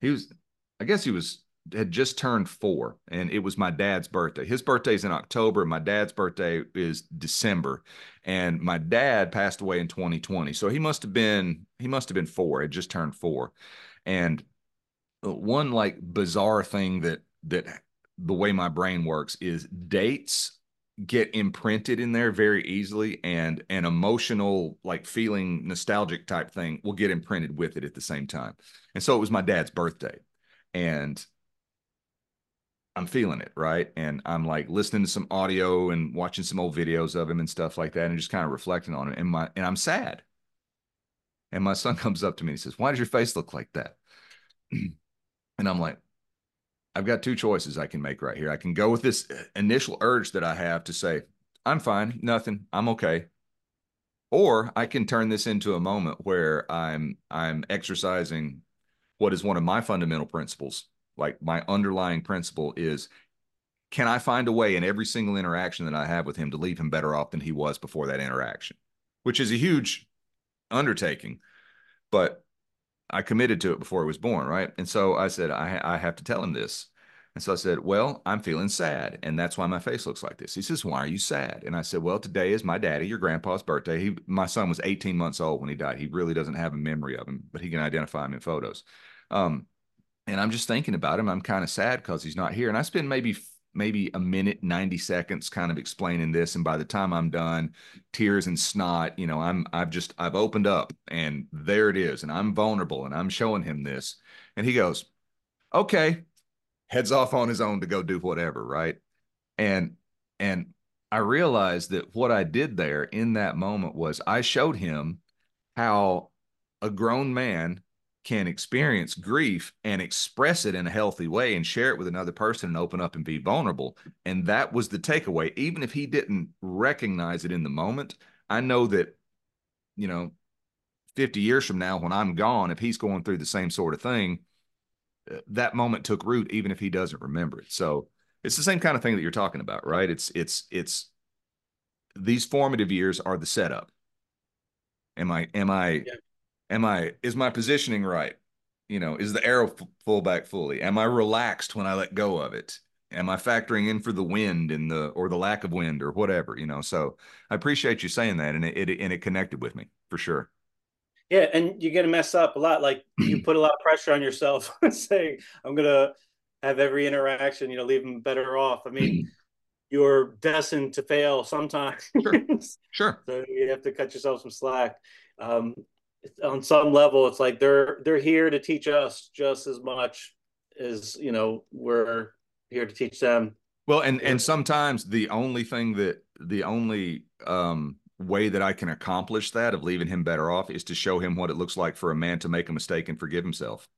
He was I guess he was had just turned four and it was my dad's birthday. His birthday's in October. My dad's birthday is December. And my dad passed away in 2020. So he must have been, he must have been four. It just turned four. And uh, one like bizarre thing that, that the way my brain works is dates get imprinted in there very easily and an emotional like feeling nostalgic type thing will get imprinted with it at the same time and so it was my dad's birthday and I'm feeling it, right? And I'm like listening to some audio and watching some old videos of him and stuff like that, and just kind of reflecting on it. And my and I'm sad. And my son comes up to me and he says, "Why does your face look like that?" and I'm like, "I've got two choices I can make right here. I can go with this uh, initial urge that I have to say, I'm fine, nothing, I'm okay." Or I can turn this into a moment where I'm I'm exercising what is one of my fundamental principles like my underlying principle is can I find a way in every single interaction that I have with him to leave him better off than he was before that interaction, which is a huge undertaking, but I committed to it before he was born, right? And so I said, I, I have to tell him this. And so I said, Well, I'm feeling sad. And that's why my face looks like this. He says, Why are you sad? And I said, Well, today is my daddy, your grandpa's birthday. He, my son was 18 months old when he died. He really doesn't have a memory of him, but he can identify him in photos. Um, and I'm just thinking about him. I'm kind of sad because he's not here. And I spend maybe maybe a minute 90 seconds kind of explaining this and by the time i'm done tears and snot you know i'm i've just i've opened up and there it is and i'm vulnerable and i'm showing him this and he goes okay heads off on his own to go do whatever right and and i realized that what i did there in that moment was i showed him how a grown man can experience grief and express it in a healthy way and share it with another person and open up and be vulnerable. And that was the takeaway. Even if he didn't recognize it in the moment, I know that, you know, 50 years from now, when I'm gone, if he's going through the same sort of thing, uh, that moment took root, even if he doesn't remember it. So it's the same kind of thing that you're talking about, right? It's it's it's these formative years are the setup. Am I am I yeah. Am I is my positioning right? You know, is the arrow full back fully? Am I relaxed when I let go of it? Am I factoring in for the wind and the or the lack of wind or whatever? You know, so I appreciate you saying that, and it, it and it connected with me for sure. Yeah, and you're gonna mess up a lot. Like you put a lot of pressure on yourself, saying I'm gonna have every interaction, you know, leave them better off. I mean, you're destined to fail sometimes. Sure. sure. so you have to cut yourself some slack. Um, on some level, it's like they're they're here to teach us just as much as you know we're here to teach them. Well, and and sometimes the only thing that the only um way that I can accomplish that of leaving him better off is to show him what it looks like for a man to make a mistake and forgive himself.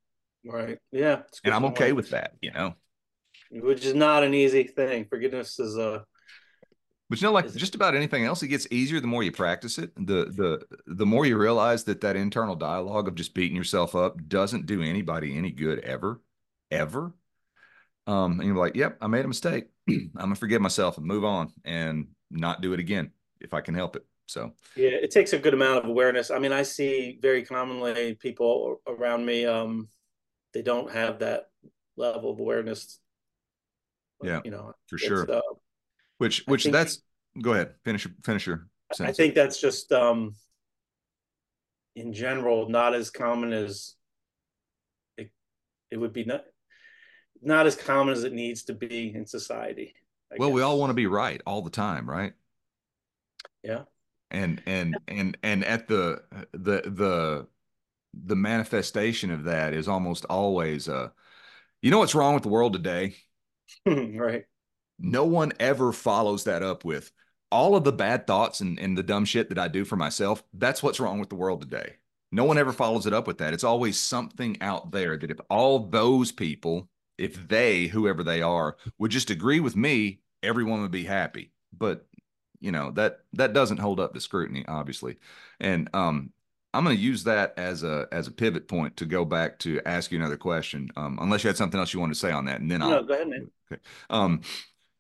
Right. Yeah. And I'm okay with that, you know. Which is not an easy thing. Forgiveness is a but you know, like just about anything else, it gets easier the more you practice it. The the the more you realize that that internal dialogue of just beating yourself up doesn't do anybody any good ever, ever. Um, and you're like, "Yep, I made a mistake. I'm gonna forgive myself and move on and not do it again if I can help it." So yeah, it takes a good amount of awareness. I mean, I see very commonly people around me, um, they don't have that level of awareness. Yeah, you know, for sure. Uh, which which that's go ahead finish finish your. Sentence. I think that's just um, in general not as common as it, it would be not not as common as it needs to be in society. I well, guess. we all want to be right all the time, right? Yeah and and and and at the the the the manifestation of that is almost always uh you know what's wrong with the world today right no one ever follows that up with all of the bad thoughts and, and the dumb shit that i do for myself. That's what's wrong with the world today. No one ever follows it up with that. It's always something out there that if all those people if they whoever they are would just agree with me everyone would be happy. But you know that that doesn't hold up to scrutiny obviously. And um i'm going to use that as a as a pivot point to go back to ask you another question um unless you had something else you wanted to say on that and then no, i'll go ahead man. okay. Um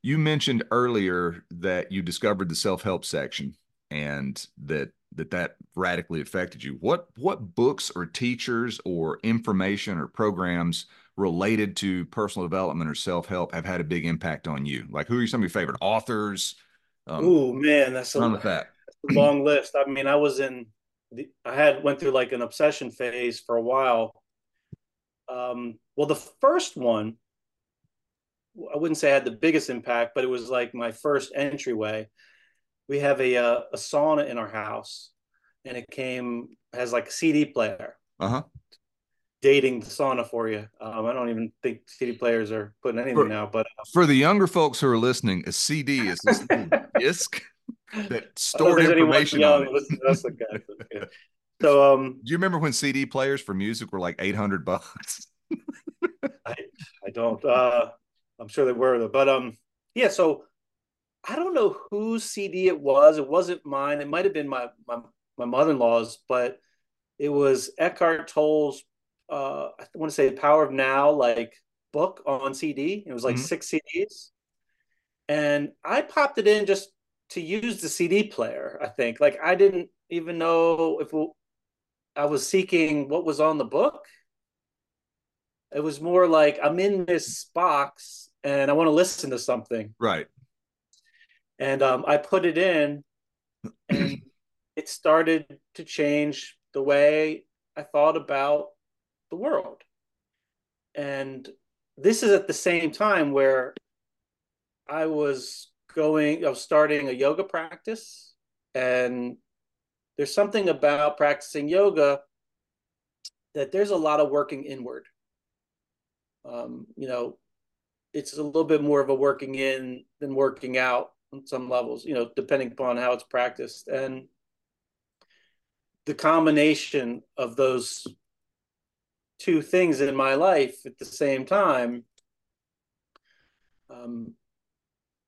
you mentioned earlier that you discovered the self-help section and that that that radically affected you what what books or teachers or information or programs related to personal development or self-help have had a big impact on you like who are some of your favorite authors um, oh man, that's a, that. a long list. I mean, I was in, the, I had went through like an obsession phase for a while. Um, well, the first one, I wouldn't say I had the biggest impact, but it was like my first entryway. We have a uh, a sauna in our house, and it came has like a CD player. Uh huh dating the sauna for you. Um, I don't even think CD players are putting anything for, now. But uh, for the younger folks who are listening, a CD is this disc that stored information on it. So, um, do you remember when CD players for music were like eight hundred bucks? I, I don't. Uh, I'm sure they were, but um, yeah. So I don't know whose CD it was. It wasn't mine. It might have been my my my mother in law's, but it was Eckhart Tolle's uh, I want to say Power of Now like book on CD. It was like mm-hmm. six CDs, and I popped it in just to use the CD player. I think like I didn't even know if it, I was seeking what was on the book. It was more like I'm in this box and I want to listen to something. Right. And um, I put it in, and it started to change the way I thought about the world. And this is at the same time where I was going, I was starting a yoga practice. And there's something about practicing yoga that there's a lot of working inward. Um, you know, it's a little bit more of a working in than working out on some levels, you know, depending upon how it's practiced. And the combination of those two things in my life at the same time um,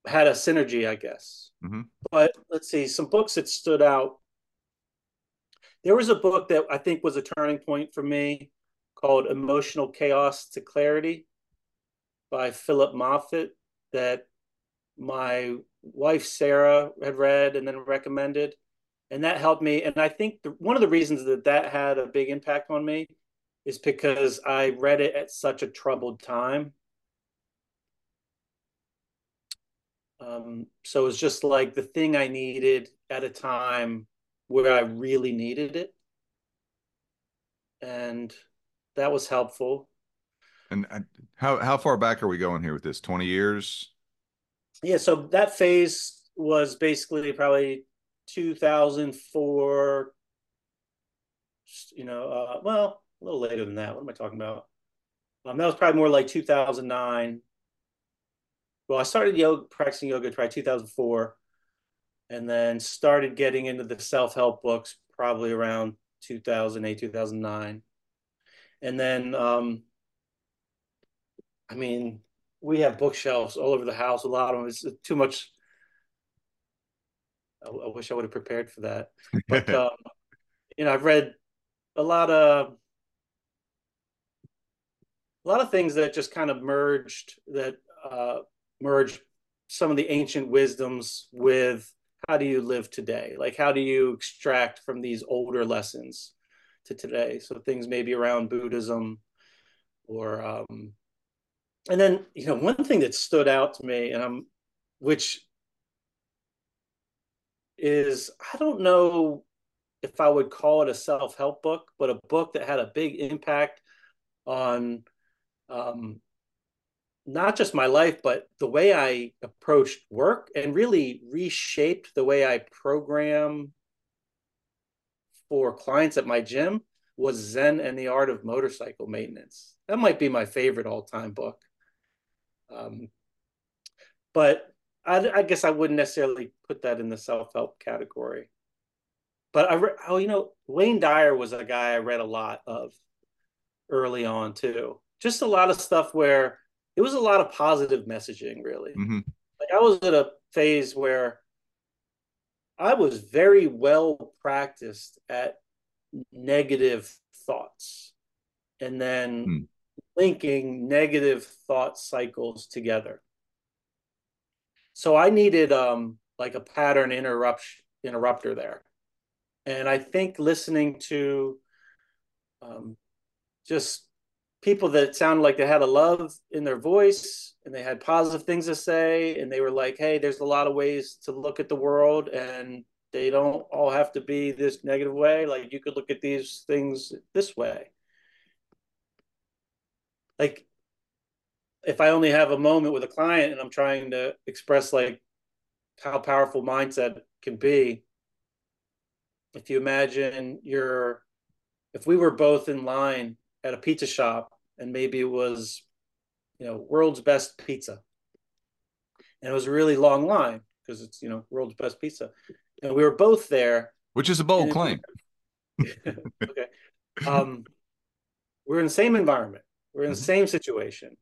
had a synergy, I guess. Mm-hmm. But let's see, some books that stood out. There was a book that I think was a turning point for me called Emotional Chaos to Clarity by Phillip Moffitt that my wife Sarah had read and then recommended. And that helped me. And I think the, one of the reasons that that had a big impact on me is because I read it at such a troubled time. Um, so it's just like the thing I needed at a time where I really needed it. And that was helpful. And how how far back are we going here with this? 20 years? Yeah, so that phase was basically probably 2004 you know, uh, well, a little later than that. What am I talking about? Um, that was probably more like 2009. Well, I started yoga, practicing yoga probably 2004, and then started getting into the self help books probably around 2008, 2009. And then, um, I mean, we have bookshelves all over the house. A lot of them. It's too much. I, I wish I would have prepared for that. But um, you know, I've read a lot of a lot of things that just kind of merged that uh, merged some of the ancient wisdoms with how do you live today like how do you extract from these older lessons to today so things maybe around buddhism or um and then you know one thing that stood out to me and i'm which is i don't know if i would call it a self-help book but a book that had a big impact on um, not just my life, but the way I approached work and really reshaped the way I program for clients at my gym was Zen and the Art of Motorcycle Maintenance. That might be my favorite all time book. Um, but I, I, guess I wouldn't necessarily put that in the self help category. But I, re- oh, you know, Wayne Dyer was a guy I read a lot of early on too just a lot of stuff where it was a lot of positive messaging, really. Mm-hmm. Like I was at a phase where I was very well practiced at negative thoughts and then mm. Linking negative thought cycles together. So I needed um like a pattern interruption interrupter there. And I think listening to um, just people that sounded like they had a love in their voice and they had positive things to say and they were like hey there's a lot of ways to look at the world and they don't all have to be this negative way like you could look at these things this way like if i only have a moment with a client and i'm trying to express like how powerful mindset can be if you imagine you're if we were both in line at a pizza shop and maybe it was you know world's best pizza and it was a really long line because it's you know world's best pizza and we were both there which is a bold claim. Okay. Um we're in the same environment we're in the mm-hmm. same situation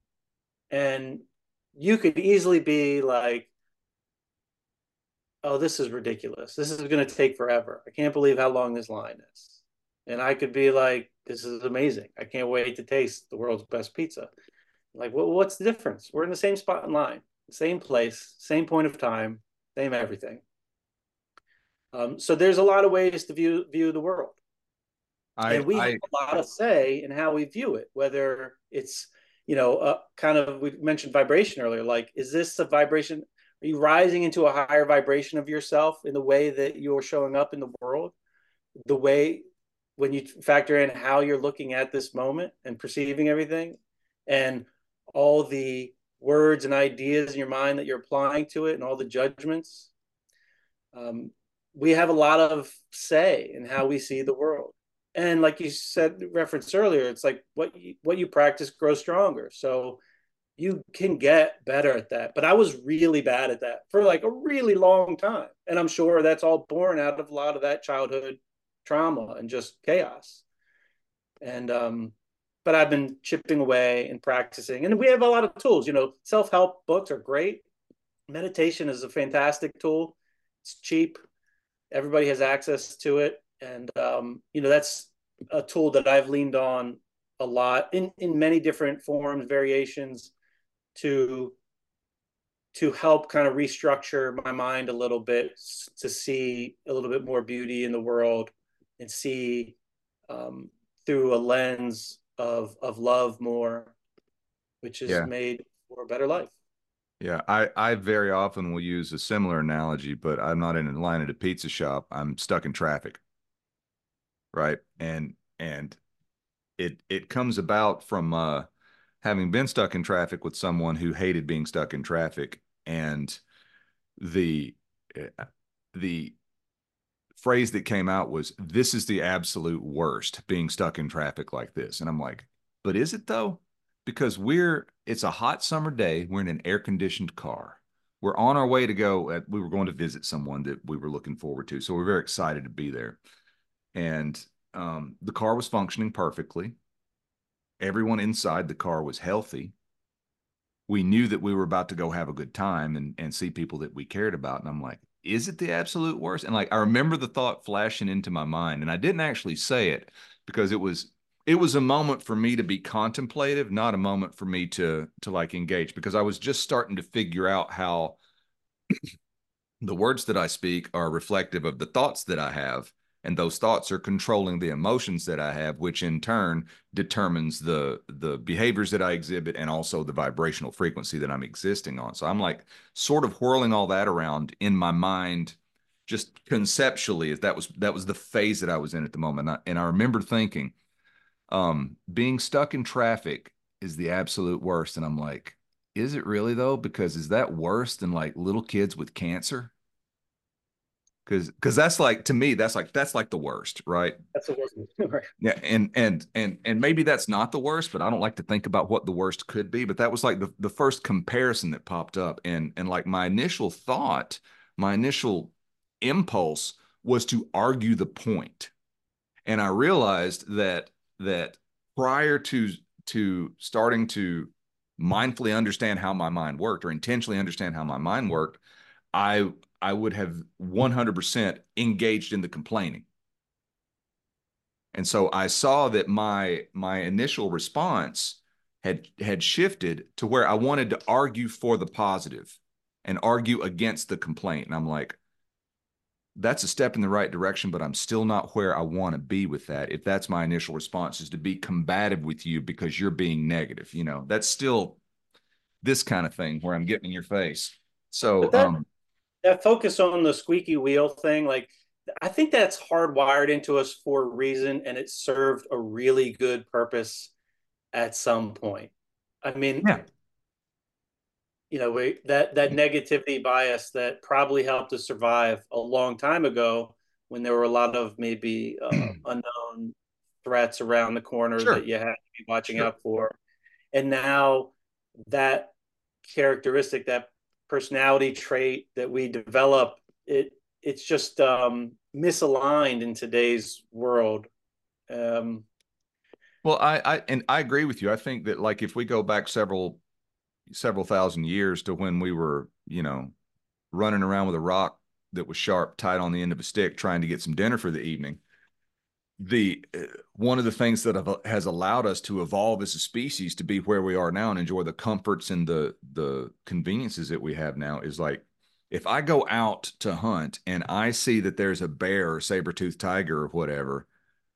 and you could easily be like oh this is ridiculous this is going to take forever i can't believe how long this line is and I could be like, "This is amazing! I can't wait to taste the world's best pizza." Like, well, what's the difference? We're in the same spot in line, same place, same point of time, same everything. Um, so there's a lot of ways to view view the world, I, and we I, have a lot of say in how we view it. Whether it's you know, uh, kind of we mentioned vibration earlier. Like, is this a vibration? Are you rising into a higher vibration of yourself in the way that you're showing up in the world? The way when you factor in how you're looking at this moment and perceiving everything and all the words and ideas in your mind that you're applying to it and all the judgments um, we have a lot of say in how we see the world and like you said referenced earlier it's like what you, what you practice grows stronger so you can get better at that but i was really bad at that for like a really long time and i'm sure that's all born out of a lot of that childhood trauma and just chaos. And um, but I've been chipping away and practicing, and we have a lot of tools. You know, self help books are great. Meditation is a fantastic tool. It's cheap. Everybody has access to it, and um, you know that's a tool that I've leaned on a lot in in many different forms, variations to to help kind of restructure my mind a little bit to see a little bit more beauty in the world and see um, through a lens of of love more, which is yeah. made for a better life. Yeah, I I very often will use a similar analogy, but I'm not in a line at a pizza shop. I'm stuck in traffic. Right? And and it it comes about from uh having been stuck in traffic with someone who hated being stuck in traffic and the uh, the phrase that came out was this is the absolute worst being stuck in traffic like this. And i'm like but is it though? Because we're it's a hot summer day we're in an air conditioned car. We're on our way to go at, we were going to visit someone that we were looking forward to so we're very excited to be there and um, the car was functioning perfectly. Everyone inside the car was healthy. We knew that we were about to go have a good time and and see people that we cared about and i'm like is it the absolute worst? And like i remember the thought flashing into my mind and i didn't actually say it because it was it was a moment for me to be contemplative not a moment for me to to like engage because i was just starting to figure out how the words that i speak are reflective of the thoughts that i have and those thoughts are controlling the emotions that I have, which in turn determines the the behaviors that I exhibit and also the vibrational frequency that I'm existing on. So I'm like sort of whirling all that around in my mind, just conceptually. That was that was the phase that I was in at the moment, and I, and I remember thinking, um, being stuck in traffic is the absolute worst, and I'm like, is it really though? Because is that worse than like little kids with cancer? Because because that's like to me that's like that's like the worst right? That's the worst. Yeah and and and and maybe that's not the worst but i don't like to think about what the worst could be but that was like the, the first comparison that popped up and and like my initial thought my initial impulse was to argue the point. And i realized that that prior to to starting to mindfully understand how my mind worked or intentionally understand how my mind worked i I would have 100% engaged in the complaining. And so I saw that my my initial response had had shifted to where I wanted to argue for the positive and argue against the complaint. And I'm like, that's a step in the right direction, but I'm still not where I want to be with that. If that's my initial response is to be combative with you because you're being negative, you know, that's still this kind of thing where I'm getting in your face. So, that, um, that focus on the squeaky wheel thing, like I think that's hardwired into us for a reason, and it served a really good purpose at some point. I mean, yeah. you know, we, that that negativity bias that probably helped us survive a long time ago when there were a lot of maybe uh, unknown threats around the corner sure. that you had to be watching sure. out for, and now that characteristic, that personality trait that we develop it it's just um, misaligned in today's world. Um, well I, I and i agree with you. I think that like if we go back several several thousand years to when we were you know running around with a rock that was sharp tied on the end of a stick trying to get some dinner for the evening the uh, one of the things that have, has allowed us to evolve as a species to be where we are now and enjoy the comforts and the the conveniences that we have now is like if I go out to hunt and I see that there's a bear or saber-toothed tiger or whatever,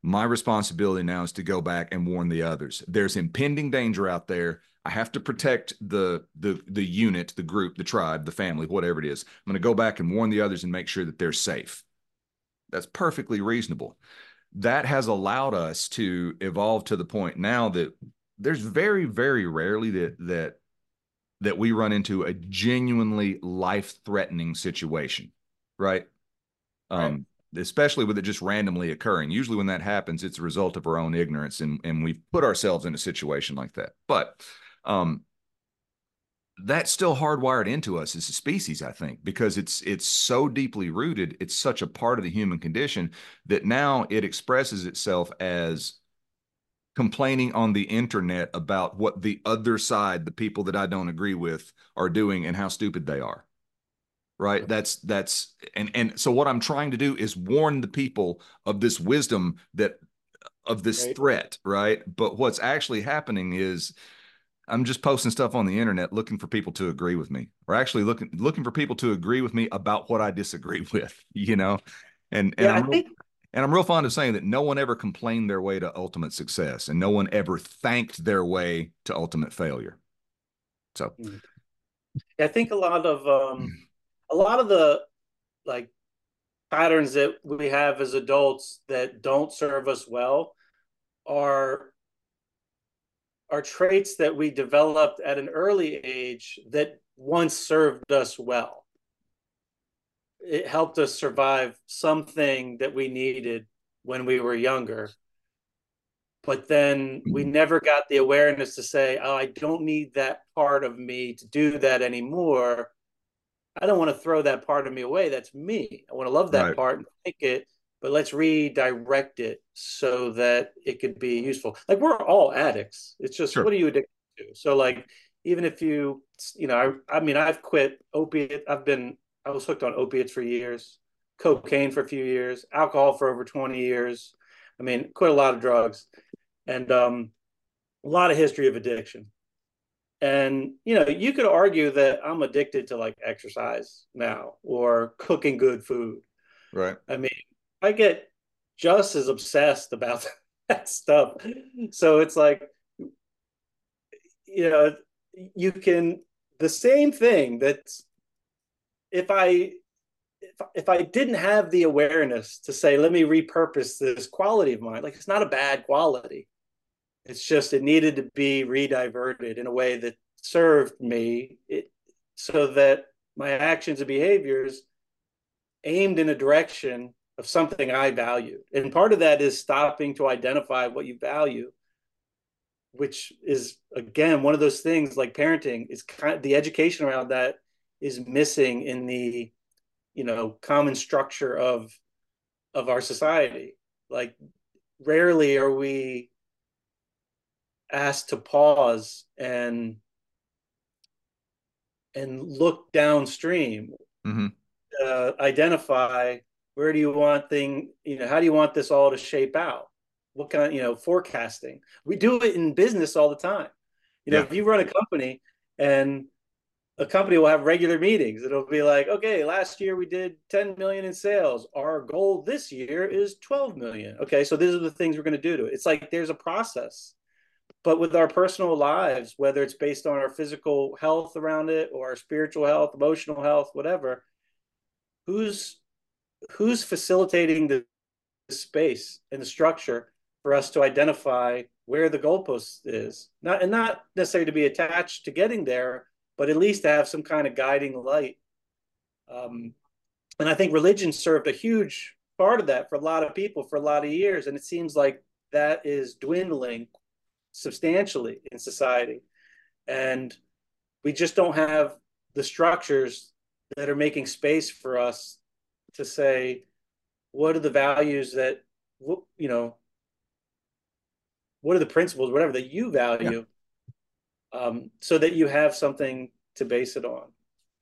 my responsibility now is to go back and warn the others. There's impending danger out there. I have to protect the the the unit, the group, the tribe, the family, whatever it is. I'm going to go back and warn the others and make sure that they're safe. That's perfectly reasonable that has allowed us to evolve to the point now that there's very very rarely that that that we run into a genuinely life threatening situation right? Um right. especially with it just randomly occurring. Usually when that happens it's a result of our own ignorance and and we've put ourselves in a situation like that. But um that's still hardwired into us as a species i think because it's it's so deeply rooted it's such a part of the human condition that now it expresses itself as complaining on the internet about what the other side the people that i don't agree with are doing and how stupid they are right that's that's and and so what i'm trying to do is warn the people of this wisdom that of this right. threat, right? But what's actually happening is I'm just posting stuff on the internet looking for people to agree with me, or actually looking looking for people to agree with me about what I disagree with, you know. And and yeah, I'm real, think... and I'm real fond of saying that no one ever complained their way to ultimate success, and no one ever thanked their way to ultimate failure. So, hmm. I think a lot of um, hmm. a lot of the like patterns that we have as adults that don't serve us well are are traits that we developed at an early age that once served us well. It helped us survive something that we needed when we were younger. But then we never got the awareness to say, oh, I don't need that part of me to do that anymore. I don't want to throw that part of me away. That's me. I want to love that right. part and think it but let's redirect it so that it could be useful. Like we're all addicts. It's just sure. what are you addicted to? So like even if you you know I I mean I've quit opiate. I've been I was hooked on opiates for years, cocaine for a few years, alcohol for over 20 years. I mean, quit a lot of drugs and um a lot of history of addiction. And you know, you could argue that I'm addicted to like exercise now or cooking good food. Right. I mean, I get just as obsessed about that stuff. So it's like, you know, you can the same thing that's if I if, if I didn't have the awareness to say, let me repurpose this quality of mine, like it's not a bad quality. It's just it needed to be rediverted in a way that served me it, so that my actions and behaviors aimed in a direction of something I value. And part of that is stopping to identify what you value, which is again one of those things like parenting is kind of, the education around that is missing in the you know common structure of of our society. Like rarely are we asked to pause and and look downstream mm-hmm. uh, identify where do you want thing you know how do you want this all to shape out? What kind of you know forecasting? We do it in business all the time. You know yeah. if you run a company and a company will have regular meetings it'll be like okay last year we did 10 million in sales. Our goal this year is 12 million. Okay so these are the things we're going to do to it. It's like there's a process. But with our personal lives whether it's based on our physical health around it or our spiritual health emotional health whatever who's who's facilitating the space and the structure for us to identify where the goalpost is? Not and not necessarily to be attached to getting there but at least to have some kind of guiding light. Um, and i think religion served a huge part of that for a lot of people for a lot of years and it seems like that is dwindling substantially in society. And we just don't have the structures that are making space for us to say what are the values that you know what are the principles whatever that you value yeah. um, so that you have something to base it on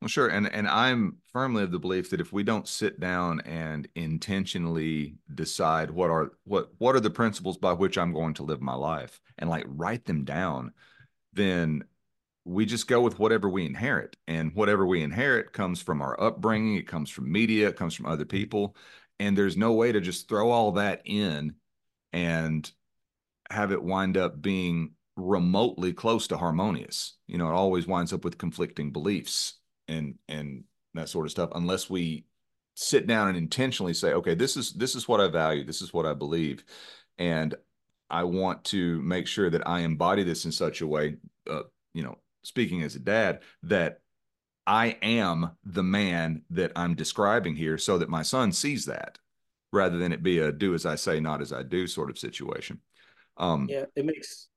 well sure and and i'm firmly of the belief that if we don't sit down and intentionally decide what are what what are the principles by which i'm going to live my life and like write them down then we just go with whatever we inherit. And whatever we inherit comes from our upbringing it comes from media it comes from other people. And there's no way to just throw all that in and have it wind up being remotely close to harmonious. You know it always winds up with conflicting beliefs and and that sort of stuff unless we sit down and intentionally say okay this is this is what i value. This is what i believe. And i want to make sure that i embody this in such a way uh, you know speaking as a dad, that I am the man that I'm describing here so that my son sees that rather than it be a do as I say, not as I do sort of situation. Um, yeah, it makes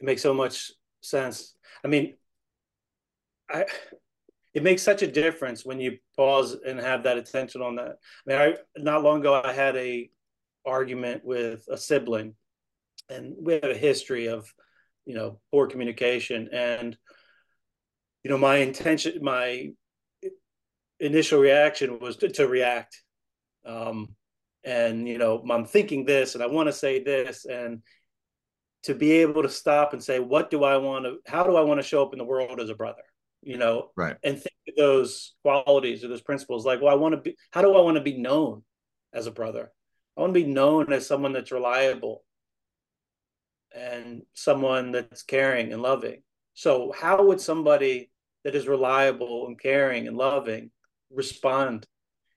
it makes so much sense. I mean, I it makes such a difference when you pause and have that attention on that. I mean, I not long ago I had a argument with a sibling, and we have a history of you know poor communication and you know my intention my initial reaction was to, to react. Um, and you know i'm thinking this and i want to say this and to be able to stop and say what do i want to how do i want to show up in the world as a brother? You know right. and think of those qualities or those principles like well i want to be how do i want to be known as a brother? I want to be known as someone that's reliable and someone that's caring and loving. So how would somebody that is reliable and caring and loving respond.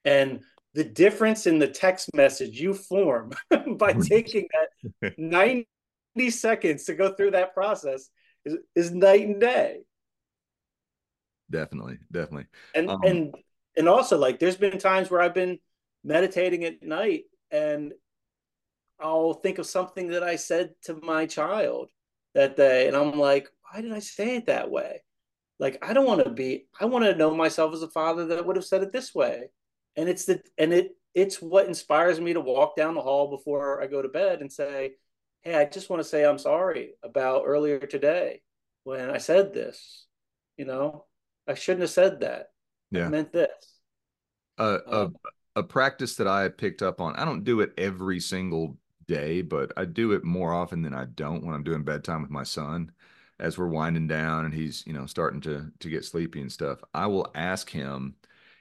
And the difference in the text message you form by taking that 90 seconds to go through that process is, is night and day. Definitely definitely. And um, and and also like there's been times where i've been meditating at night and i'll think of something that i said to my child that day and i'm like why did i say it that way like i don't want to be i want to know myself as a father that would have said it this way and it's the and it it's what inspires me to walk down the hall before I go to bed and say, "Hey, I just want to say I'm sorry about earlier today when I said this. You know, I shouldn't have said that. Yeah, I meant this." Uh, um, a a practice that I picked up on. I don't do it every single day, but I do it more often than I don't when I'm doing bedtime with my son. As we're winding down and he's, you know, starting to to get sleepy and stuff, I will ask him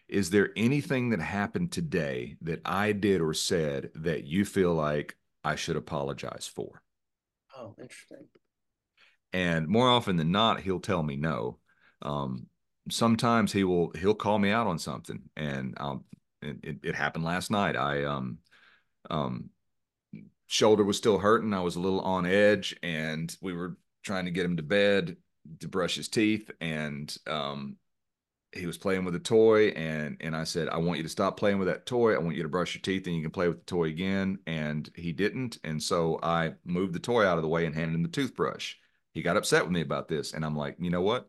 is there anything that happened today that I did or said that you feel like I should apologize for? Oh, interesting. And more often than not, he'll tell me no. Um, sometimes he will he'll call me out on something, and um, it, it, happened last night. I um um shoulder was still hurting. I was a little on edge, and we were trying to get him to bed to brush his teeth, and um he was playing with a toy and and I said, I want you to stop playing with that toy. I want you to brush your teeth and you can play with the toy again. And he didn't. And so I moved the toy out of the way and handed him the toothbrush. He got upset with me about this. And I'm like, you know what?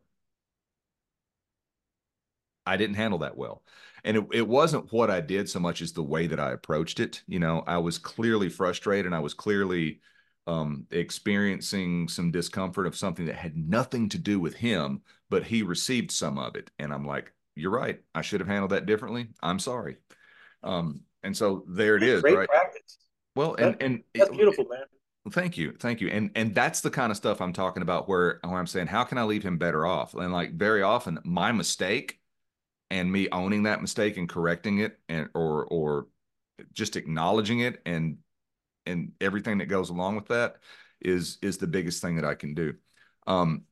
I didn't handle that well. And it, it wasn't what I did so much as the way that I approached it. You know, I was clearly frustrated and I was clearly um, experiencing some discomfort of something that had nothing to do with him, but he received some of it. And I'm like, you're right. I should have handled that differently. I'm sorry. Um, and so there it is. Great right? practice. Well, and and that's beautiful, man. Thank you, thank you, and and that's the kind of stuff I'm talking about where where I'm saying how can I leave him better off? And like very often, my mistake and me owning that mistake and correcting it, and or or just acknowledging it and and everything that goes along with that is is the biggest thing that I can do. Um,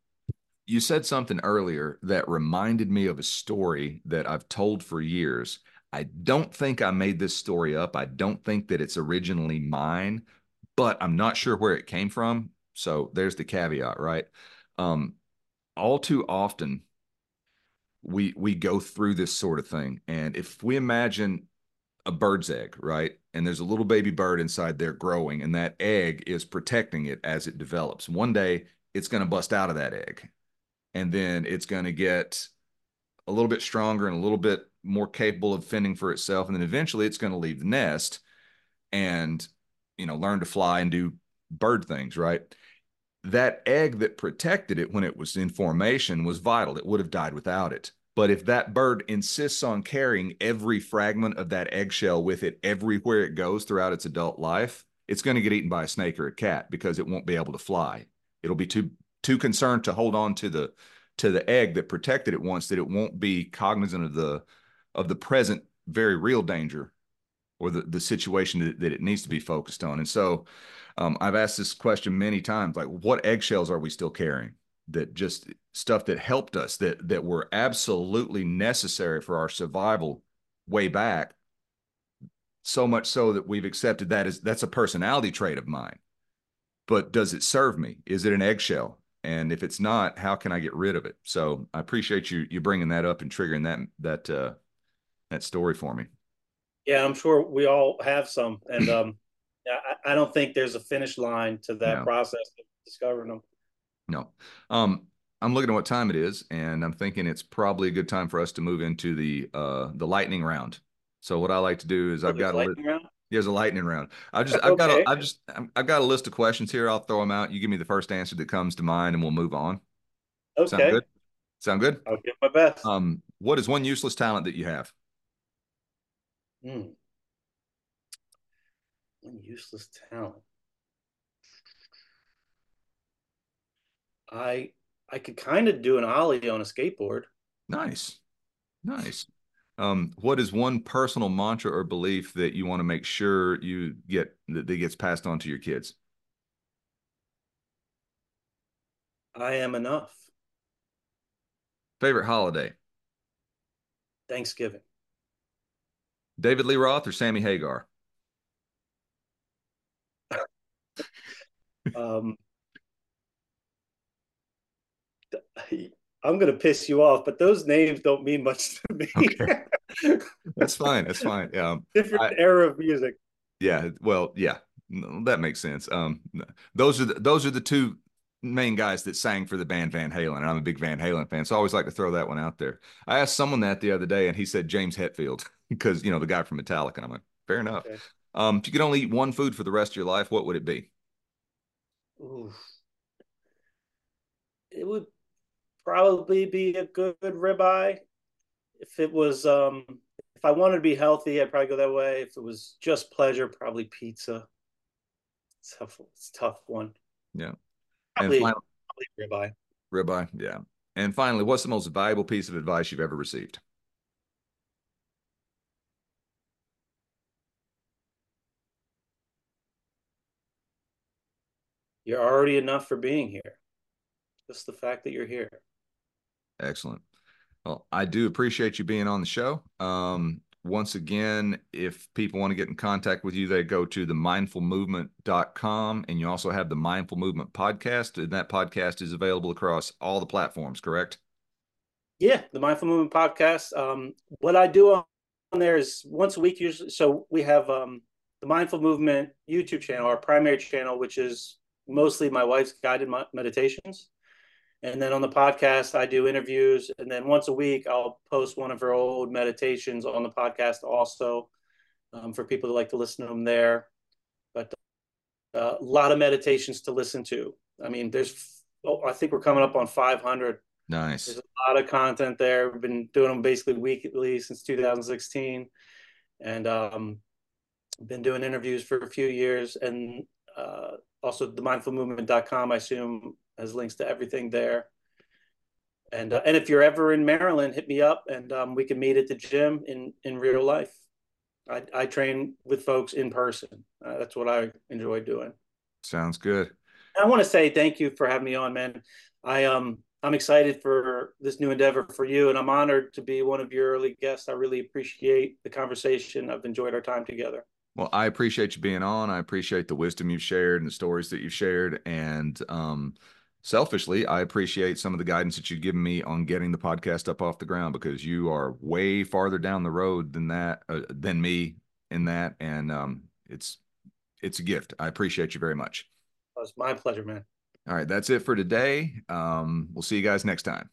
you said something earlier that reminded me of a story that I've told for years. I don't think I made this story up. I don't think that it's originally mine, but I'm not sure where it came from. So there's the caveat, right? Um, all too often, we we go through this sort of thing, and if we imagine a bird's egg, right? And there's a little baby bird inside there growing, and that egg is protecting it as it develops. One day it's going to bust out of that egg, and then it's going to get a little bit stronger and a little bit more capable of fending for itself. And then eventually it's going to leave the nest and, you know, learn to fly and do bird things, right? That egg that protected it when it was in formation was vital. It would have died without it. But if that bird insists on carrying every fragment of that eggshell with it everywhere it goes throughout its adult life, it's going to get eaten by a snake or a cat because it won't be able to fly. It'll be too too concerned to hold on to the to the egg that protected it once that it won't be cognizant of the of the present very real danger or the, the situation that, that it needs to be focused on. And so um, I've asked this question many times, like what eggshells are we still carrying? that just stuff that helped us that that were absolutely necessary for our survival way back so much so that we've accepted that as that's a personality trait of mine. But does it serve me? Is it an eggshell? And if it's not how can i get rid of it? So i appreciate you you bringing that up and triggering that that uh that story for me. Yeah i'm sure we all have some. And um I, I don't think there's a finish line to that no. process of discovering them no. Um, I'm looking at what time it is, and I'm thinking it's probably a good time for us to move into the uh, the lightning round. So what I like to do is oh, I've got a lightning li- there's a lightning round. I just I've got a I've just I've got a list of questions here. I'll throw them out. You give me the first answer that comes to mind, and we'll move on. Okay. Sound good? Sound good? I'll give my best. Um, what is one useless talent that you have? Hmm. One useless talent. I I could kind of do an ollie on a skateboard. Nice, nice. Um, what is one personal mantra or belief that you want to make sure you get that, that gets passed on to your kids? I am enough. Favorite holiday? Thanksgiving. David Lee Roth or Sammy Hagar? um, I'm going to piss you off, but those names don't mean much to me. Okay. That's fine. That's fine. Um, Different I, era of music. Yeah. Well, yeah, that makes sense. Um, those are the, those are the two main guys that sang for the band Van Halen, and I'm a big Van Halen fan, so I always like to throw that one out there. I asked someone that the other day, and he said James Hetfield because you know the guy from Metallica. And I'm like, fair enough. Okay. Um, if you could only eat one food for the rest of your life, what would it be? Oof. It would probably be a good ribeye. If it was, um, if I wanted to be healthy, I'd probably go that way. If it was just pleasure, probably pizza. It's tough. It's tough one. Yeah. Probably, finally, probably ribeye. Ribeye, yeah. And finally, what's the most valuable piece of advice you've ever received? You're already enough for being here. Just the fact that you're here. Excellent. Well, I do appreciate you being on the show. Um, once again, if people want to get in contact with you, they go to the mindfulmovement.com and you also have the Mindful Movement podcast. And that podcast is available across all the platforms, correct? Yeah, the Mindful Movement podcast. Um, what I do on there is once a week, usually. So we have um, the Mindful Movement YouTube channel, our primary channel, which is mostly my wife's guided meditations. And then on the podcast, I do interviews. And then once a week, I'll post one of her old meditations on the podcast also um, for people that like to listen to them there. But uh, a lot of meditations to listen to. I mean, there's, oh, I think we're coming up on 500. Nice. There's a lot of content there. We've been doing them basically weekly since 2016. And um, been doing interviews for a few years. And uh, also the mindfulmovement.com, I assume, has links to everything there. And uh, and if you're ever in Maryland, hit me up and um, we can meet at the gym in in real life. I, I train with folks in person. Uh, that's what I enjoy doing. Sounds good. I want to say thank you for having me on, man. I um I'm excited for this new endeavor for you, and I'm honored to be one of your early guests. I really appreciate the conversation. I've enjoyed our time together. Well, I appreciate you being on. I appreciate the wisdom you've shared and the stories that you've shared, and um, selfishly, I appreciate some of the guidance that you've given me on getting the podcast up off the ground because you are way farther down the road than that, uh, than me in that. And um, it's, it's a gift. I appreciate you very much. It's my pleasure, man. All right. That's it for today. Um, we'll see you guys next time.